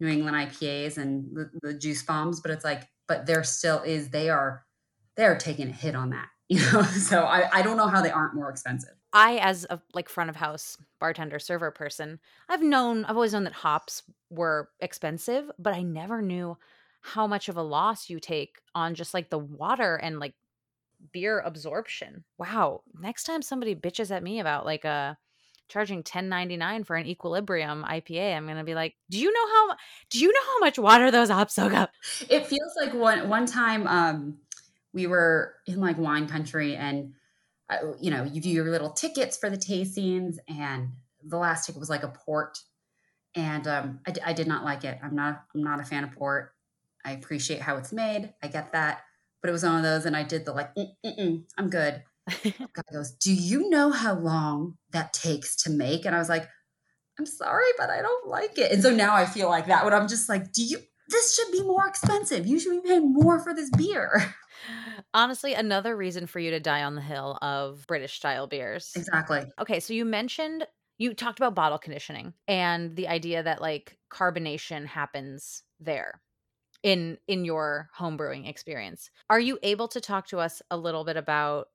New England IPAs and the, the juice bombs, but it's like, but there still is, they are, they are taking a hit on that, [LAUGHS] you know? So I, I don't know how they aren't more expensive. I, as a like front of house bartender server person, I've known, I've always known that hops were expensive, but I never knew how much of a loss you take on just like the water and like beer absorption. Wow. Next time somebody bitches at me about like a charging 10.99 for an equilibrium IPA, I'm going to be like, "Do you know how do you know how much water those hops soak up?" It feels like one one time um we were in like wine country and uh, you know, you do your little tickets for the tastings and the last ticket was like a port and um I, I did not like it. I'm not I'm not a fan of port. I appreciate how it's made. I get that. But it was one of those and I did the like mm, I'm good [LAUGHS] guy goes, Do you know how long that takes to make? And I was like, I'm sorry, but I don't like it. And so now I feel like that when I'm just like, Do you, this should be more expensive. You should be paying more for this beer. Honestly, another reason for you to die on the hill of British style beers. Exactly. Okay, so you mentioned you talked about bottle conditioning and the idea that like carbonation happens there in in your homebrewing experience. Are you able to talk to us a little bit about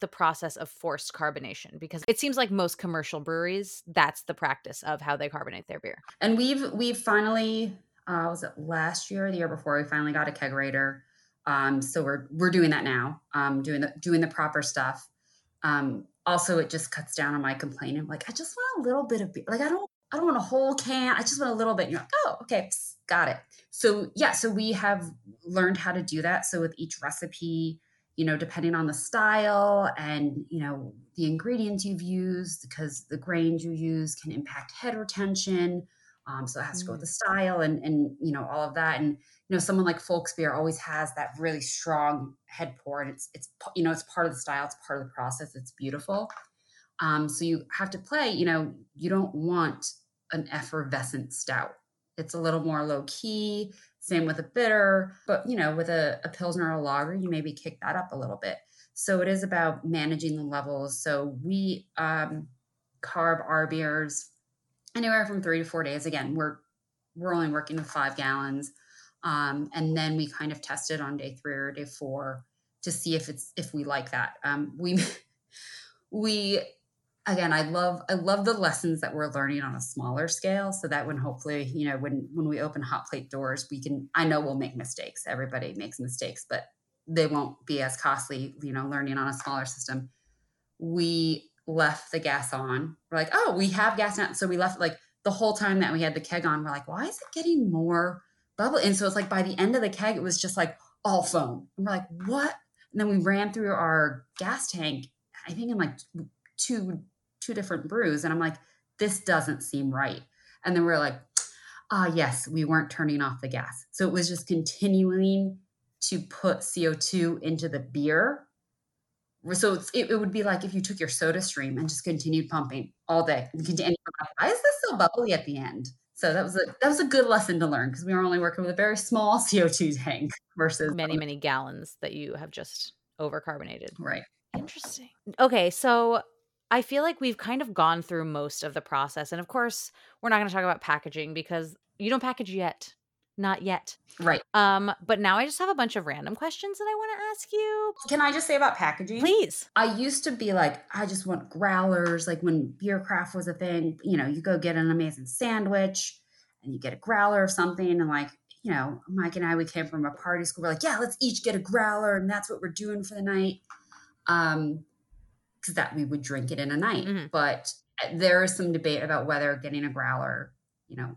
the process of forced carbonation? Because it seems like most commercial breweries that's the practice of how they carbonate their beer. And we've we've finally uh was it last year or the year before we finally got a kegerator um so we're we're doing that now um doing the doing the proper stuff. Um also it just cuts down on my complaining like i just want a little bit of beer. Like i don't i don't want a whole can i just want a little bit and you're like oh okay psst, got it so yeah so we have learned how to do that so with each recipe you know, depending on the style and, you know, the ingredients you've used, because the grains you use can impact head retention. Um, so it has to go with the mm. style and, and, you know, all of that. And, you know, someone like Folksbier always has that really strong head pour and it's, it's, you know, it's part of the style. It's part of the process. It's beautiful. Um, so you have to play, you know, you don't want an effervescent stout. It's a little more low key. Same with a bitter, but you know, with a, a pilsner or a lager, you maybe kick that up a little bit. So it is about managing the levels. So we um, carb our beers anywhere from three to four days. Again, we're we're only working with five gallons, um, and then we kind of test it on day three or day four to see if it's if we like that. Um, we [LAUGHS] we again i love i love the lessons that we're learning on a smaller scale so that when hopefully you know when when we open hot plate doors we can i know we'll make mistakes. Everybody makes mistakes but they won't be as costly you know learning on a smaller system. We left the gas on. We're like oh we have gas now. So we left like the whole time that we had the keg on we're like why is it getting more bubble? And so it's like by the end of the keg it was just like all foam. And we're like what? And then we ran through our gas tank i think in like two two different brews and i'm like this doesn't seem right. And then we are like ah yes we weren't turning off the gas. So it was just continuing to put co2 into the beer. So it, it, would be like if you took your soda stream and just continued pumping all day. And continue, why is this so bubbly at the end? So that was a that was a good lesson to learn because we were only working with a very small [LAUGHS] co2 tank versus many many gallons that you have just overcarbonated. Right. Interesting. Okay so I feel like we've kind of gone through most of the process. And of course, we're not going to talk about packaging because you don't package yet. Not yet. Right. Um, but now I just have a bunch of random questions that I want to ask you. Can I just say about packaging? Please. I used to be like, I just want growlers. Like when Bierkraft was a thing, you know, you go get an amazing sandwich and you get a growler or something. And like, you know, Mike and I, we came from a party school. We're like, yeah, let's each get a growler. And that's what we're doing for the night. Um, that we would drink it in a night. Mm-hmm. But uh, there is some debate about whether getting a growler, you know,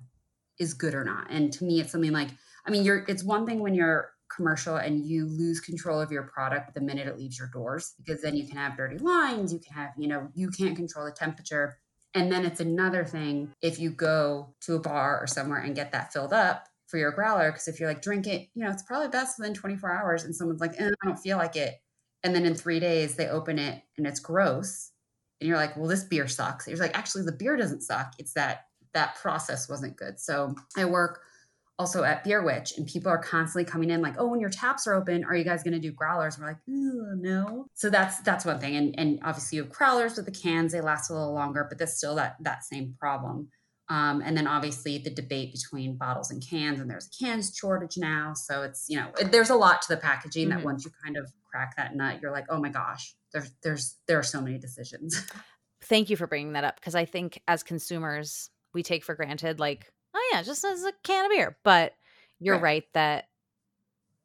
is good or not. And to me, it's something like, I mean, you're it's one thing when you're commercial and you lose control of your product the minute it leaves your doors because then you can have dirty lines, you can have, you know, you can't control the temperature. And then it's another thing if you go to a bar or somewhere and get that filled up for your growler. Because if you're like, drink it, you know, it's probably best within 24 hours. And someone's like, eh, I don't feel like it and then in three days they open it and it's gross. And you're like well this beer sucks. You're like actually the beer doesn't suck. It's that that process wasn't good. So i work also at beer witch and people are constantly coming in like oh when your taps are open are you guys going to do growlers? And we're like no. So that's that's one thing. And and obviously you have growlers with the cans. They last a little longer but there's still that that same problem. Um, and then obviously the debate between bottles and cans, and there's a cans shortage now. So it's, you know, there's a lot to the packaging mm-hmm. that once you kind of crack that nut, you're like, oh my gosh, there's, there's, there are so many decisions. [LAUGHS] Thank you for bringing that up. Cause I think as consumers, we take for granted, like, oh yeah, just as a can of beer. But you're right, right that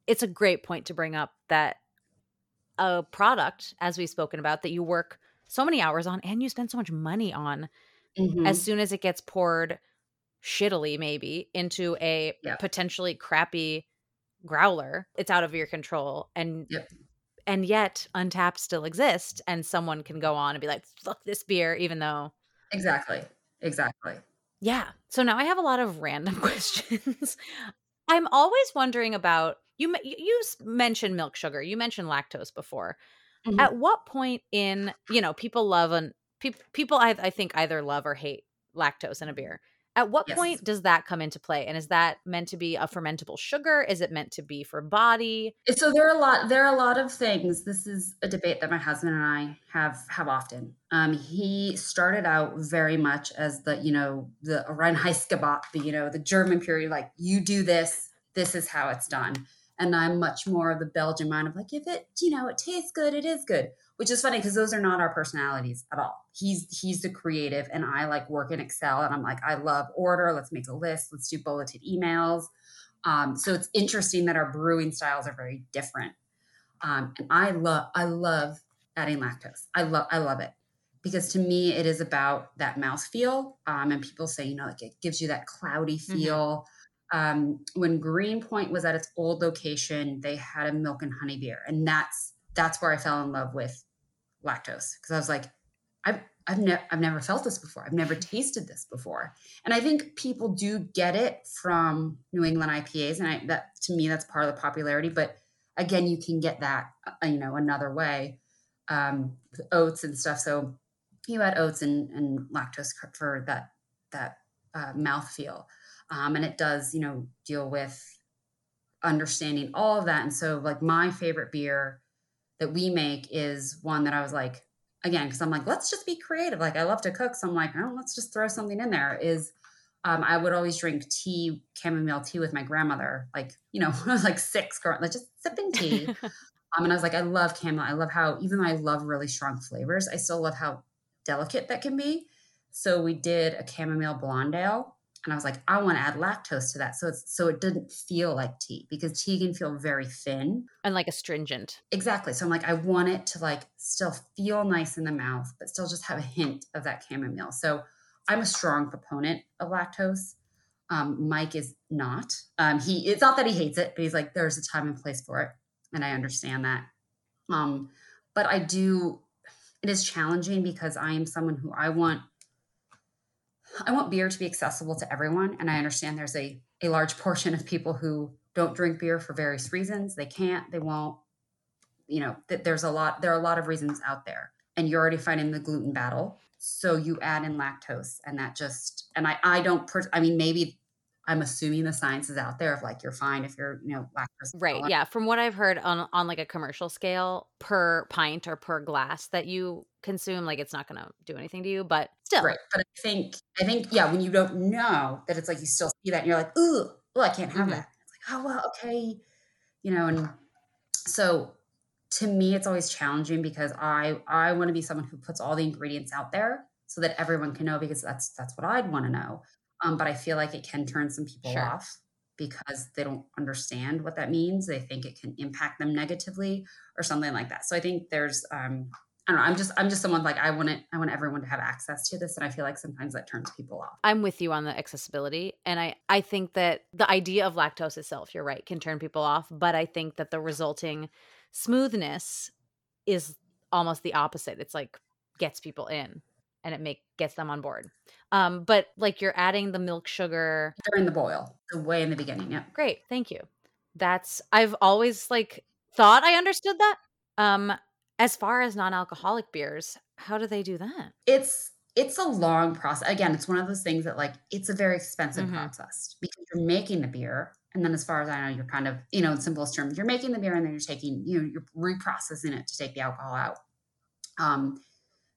it's a great point to bring up that a product, as we've spoken about, that you work so many hours on and you spend so much money on mm-hmm. as soon as it gets poured shittily maybe into a yep. potentially crappy growler it's out of your control and yep. And yet Untappd still exists and someone can go on and be like fuck this beer even though exactly exactly yeah so now i have a lot of random [LAUGHS] questions i'm always wondering about you you mentioned milk sugar you mentioned lactose before mm-hmm. at what point in you know people love and pe- people I, I think either love or hate lactose in a beer. At what yes. point does that come into play? And is that meant to be a fermentable sugar? Is it meant to be for body? So there are a lot. There are a lot of things. This is a debate that my husband and I have have often. Um, he started out very much as the you know the Reinheitsgebot, the you know the German period. Like you do this, this is how it's done. And I'm much more of the Belgian mind of like if it you know it tastes good, it is good which is funny because those are not our personalities at all. He's he's the creative, and I like work in Excel, and I'm like, I love order. Let's make a list. Let's do bulleted emails. Um, so it's interesting that our brewing styles are very different. Um, and I love I love adding lactose. I love I love it because to me it is about that mouth feel. Um, and people say you know like it gives you that cloudy mm-hmm. feel. Mm-hmm. Um, when Greenpoint was at its old location, they had a milk and honey beer, and that's that's where I fell in love with lactose because I was like, I've I've never I've never felt this before. I've never tasted this before. And I think people do get it from New England IPAs, and I, that to me that's part of the popularity. But again, you can get that uh, you know another way, um, oats and stuff. So you add oats and, and lactose for that that uh, mouth feel, um, and it does you know deal with understanding all of that. And so like my favorite beer that we make is one that I was like again, because I'm like, let's just be creative. Like I love to cook. So I'm like, oh, let's just throw something in there. Is um, I would always drink tea, chamomile tea with my grandmother. Like, you know, [LAUGHS] I was like six, like just sipping tea. [LAUGHS] um, and I was like, I love chamomile. I love how, even though I love really strong flavors, I still love how delicate that can be. So we did a chamomile blonde ale and I was like, I want to add lactose to that, so it's so it didn't feel like tea because tea can feel very thin and like astringent. Exactly. So I'm like, I want it to like still feel nice in the mouth, but still just have a hint of that chamomile. So I'm a strong proponent of lactose. Um, Mike is not. Um, he it's not that he hates it, but he's like, there's a time and place for it, and I understand that. Um, but I do. It is challenging because I am someone who I want I want beer to be accessible to everyone. And I understand there's a, a large portion of people who don't drink beer for various reasons. They can't, they won't, you know, th- there's a lot, there are a lot of reasons out there. And you're already fighting the gluten battle. So you add in lactose and that just, and I, I don't, per- I mean, maybe I'm assuming the science is out there of like you're fine if you're you know lactose right yeah from what I've heard on on like a commercial scale per pint or per glass that you consume like it's not going to do anything to you but still. Right but I think I think yeah when you don't know that it's like you still see that and you're like ooh well I can't have mm-hmm. that. It's like oh well okay you know and so to me it's always challenging because I I want to be someone who puts all the ingredients out there so that everyone can know because that's that's what I'd want to know um, but I feel like it can turn some people sure. off because they don't understand what that means. They think it can impact them negatively or something like that. So I think there's, um, I don't know. I'm just, I'm just someone like I want it. I want everyone to have access to this, and I feel like sometimes that turns people off. I'm with you on the accessibility, and I, I think that the idea of lactose itself, you're right, can turn people off. But I think that the resulting smoothness is almost the opposite. It's like gets people in and it make gets them on board. Um, but like you're adding the milk sugar during the boil, the way in the beginning. Yeah. Great, thank you. That's I've always like thought I understood that. Um, as far as non-alcoholic beers, how do they do that? It's it's a long process. Again, it's one of those things that like it's a very expensive mm-hmm. process because you're making the beer. And then as far as I know, you're kind of, you know, in simplest terms, you're making the beer and then you're taking, you know, you're reprocessing it to take the alcohol out. Um,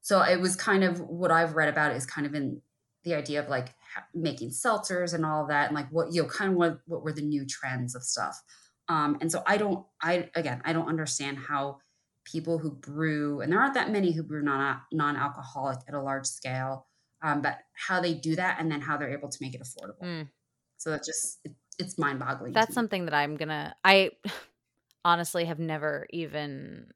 so it was kind of what I've read about is kind of in the idea of like making seltzers and all that and like what you know kind of what what were the new trends of stuff. Um, and so I don't I again I don't understand how people who brew and there aren't that many who brew non non-alcoholic at a large scale um, but how they do that and then how they're able to make it affordable. Mm. So that's just it, it's mind-boggling. That's something that I'm gonna I [LAUGHS] honestly have never even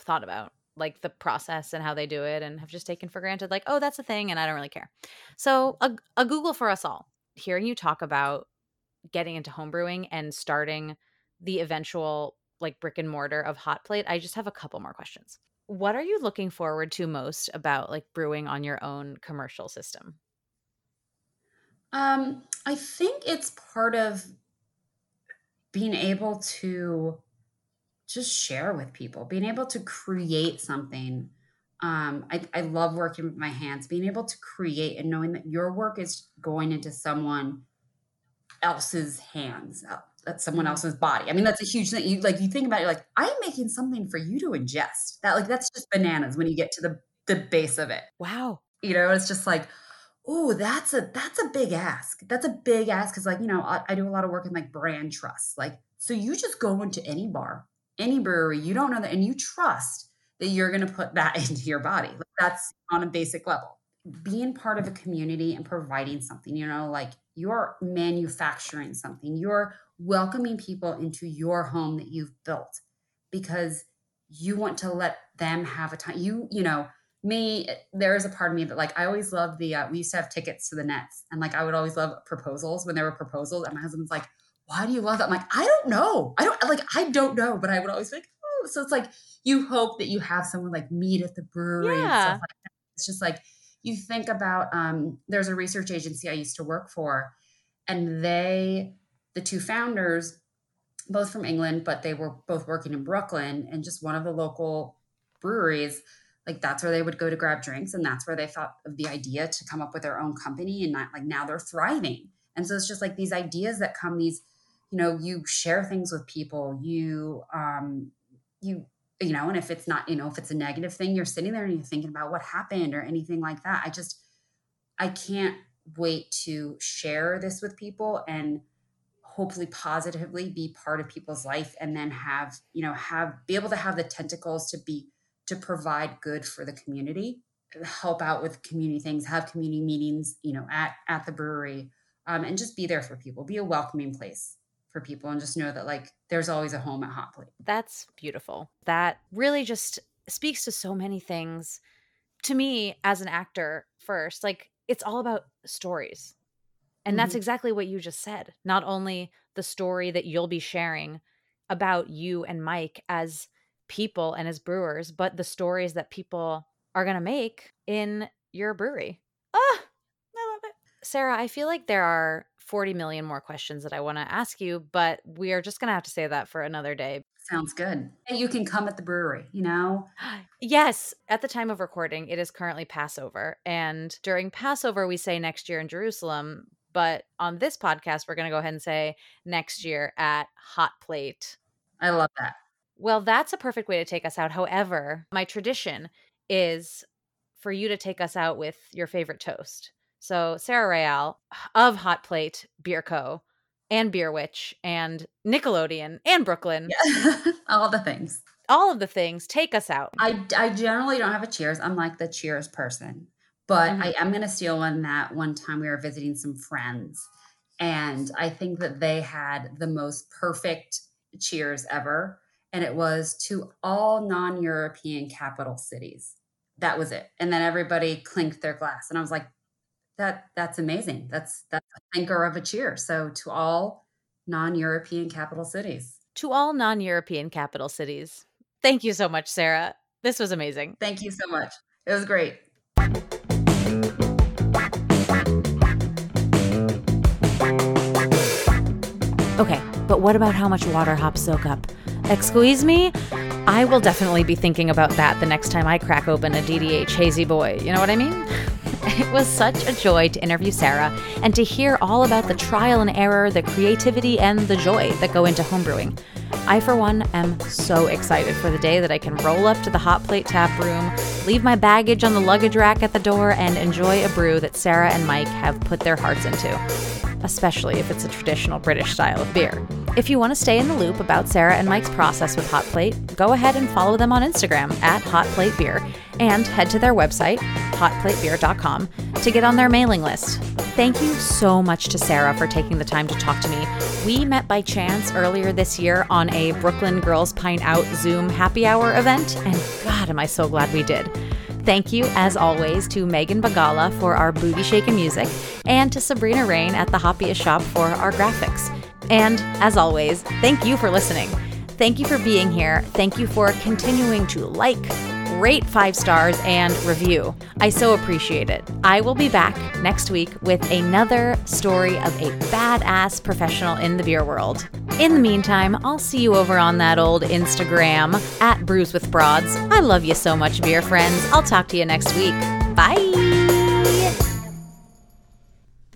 thought about like the process and how they do it and have just taken for granted like oh that's a thing and i don't really care. So a, a google for us all hearing you talk about getting into homebrewing and starting the eventual like brick and mortar of hot plate i just have a couple more questions. What are you looking forward to most about like brewing on your own commercial system? Um i think it's part of being able to just share with people, being able to create something. Um, I, I love working with my hands, being able to create and knowing that your work is going into someone else's hands, uh, that's someone mm-hmm. else's body. I mean, that's a huge thing. You like you think about it, like I am making something for you to ingest. That like that's just bananas when you get to the the base of it. Wow. You know, it's just like, oh, that's a that's a big ask. That's a big ask because like you know I, I do a lot of work in like brand trust. Like so, you just go into any bar any brewery, you don't know that, and you trust that you're going to put that [LAUGHS] into your body. Like that's on a basic level. Being part of a community and providing something, you know, like you're manufacturing something, you're welcoming people into your home that you've built because you want to let them have a time. You, you know, me, there is a part of me that like I always love the uh, we used to have tickets to the Nets, and like I would always love proposals when there were proposals, and my husband's like, why do you love that? I'm like, I don't know. I don't like, I don't know, but I would always be like, oh, so it's like you hope that you have someone like meet at the brewery and Yeah. stuff like that. It's just like you think about um, there's a research agency I used to work for, and they, the two founders, both from England, but they were both working in Brooklyn, and just one of the local breweries, like that's where they would go to grab drinks, and that's where they thought of the idea to come up with their own company, and not like now they're thriving. And so it's just like these ideas that come, these, you know, you share things with people, you, um, you you know, and if it's not, you know, if it's a negative thing, you're sitting there and you're thinking about what happened or anything like that. I just, I can't wait to share this with people and hopefully positively be part of people's life and then have, you know, have, be able to have the tentacles to be, to provide good for the community, help out with community things, have community meetings, you know, at, at the brewery, um, and just be there for people, be a welcoming place for people and just know that like there's always a home at Hot Plate. That's beautiful. That really just speaks to so many things. To me, as an actor, first, like it's all about stories. And that's Mhm. exactly what you just said. Not only the story that you'll be sharing about you and Mike as people and as brewers, but the stories that people are going to make in your brewery. Ah, I love it. Sarah, I feel like there are 40 million more questions that I want to ask you, but we are just going to have to say that for another day. Sounds good. You can come at the brewery, you know? [GASPS] Yes, at the time of recording, it is currently Passover. And during Passover, we say next year in Jerusalem. But on this podcast, we're going to go ahead and say next year at Hot Plate. I love that. Well, that's a perfect way to take us out. However, my tradition is for you to take us out with your favorite toast. So, Sarah Real of Hot Plate Beer Co. and Beer Witch and Nickelodeon and Brooklyn, Yeah. [LAUGHS] All the things. all of the things, take us out. I, I generally don't have a cheers. I'm like the cheers person. But Mhm. I am going to steal one that one time we were visiting some friends. And I think that they had the most perfect cheers ever. And it was to all non European capital cities. That was it. And then everybody clinked their glass. And I was like, that that's amazing. That's that's a thinker of a cheer. So to all non-European capital cities. To all non European capital cities. Thank you so much, Sarah. This was amazing. Thank you so much. It was great. Okay, but what about how much water hops soak up? Excuse me? I will definitely be thinking about that the next time I crack open a DDH hazy boy. You know what I mean? [LAUGHS] It was such a joy to interview Sarah and to hear all about the trial and error, the creativity, and the joy that go into homebrewing. I, for one, am so excited for the day that I can roll up to the hot plate tap room, leave my baggage on the luggage rack at the door, and enjoy a brew that Sarah and Mike have put their hearts into especially if it's a traditional British style of beer. If you want to stay in the loop about Sarah and Mike's process with Hot Plate, go ahead and follow them on Instagram at Hot Plate Beer and head to their website, hotplatebeer.com, to get on their mailing list. Thank you so much to Sarah for taking the time to talk to me. We met by chance earlier this year on a Brooklyn Girls Pint Out Zoom happy hour event, and God, am I so glad we did. Thank you, as always, to Megan Bagala for our booty shaking music, and to Sabrina Rain at the Hoppiest Shop for our graphics. And as always, thank you for listening. Thank you for being here. Thank you for continuing to like, rate five stars, and review. I so appreciate it. I will be back next week with another story of a badass professional in the beer world. In the meantime, I'll see you over on that old Instagram at Brews with Broads. I love you so much, beer friends. I'll talk to you next week. Bye.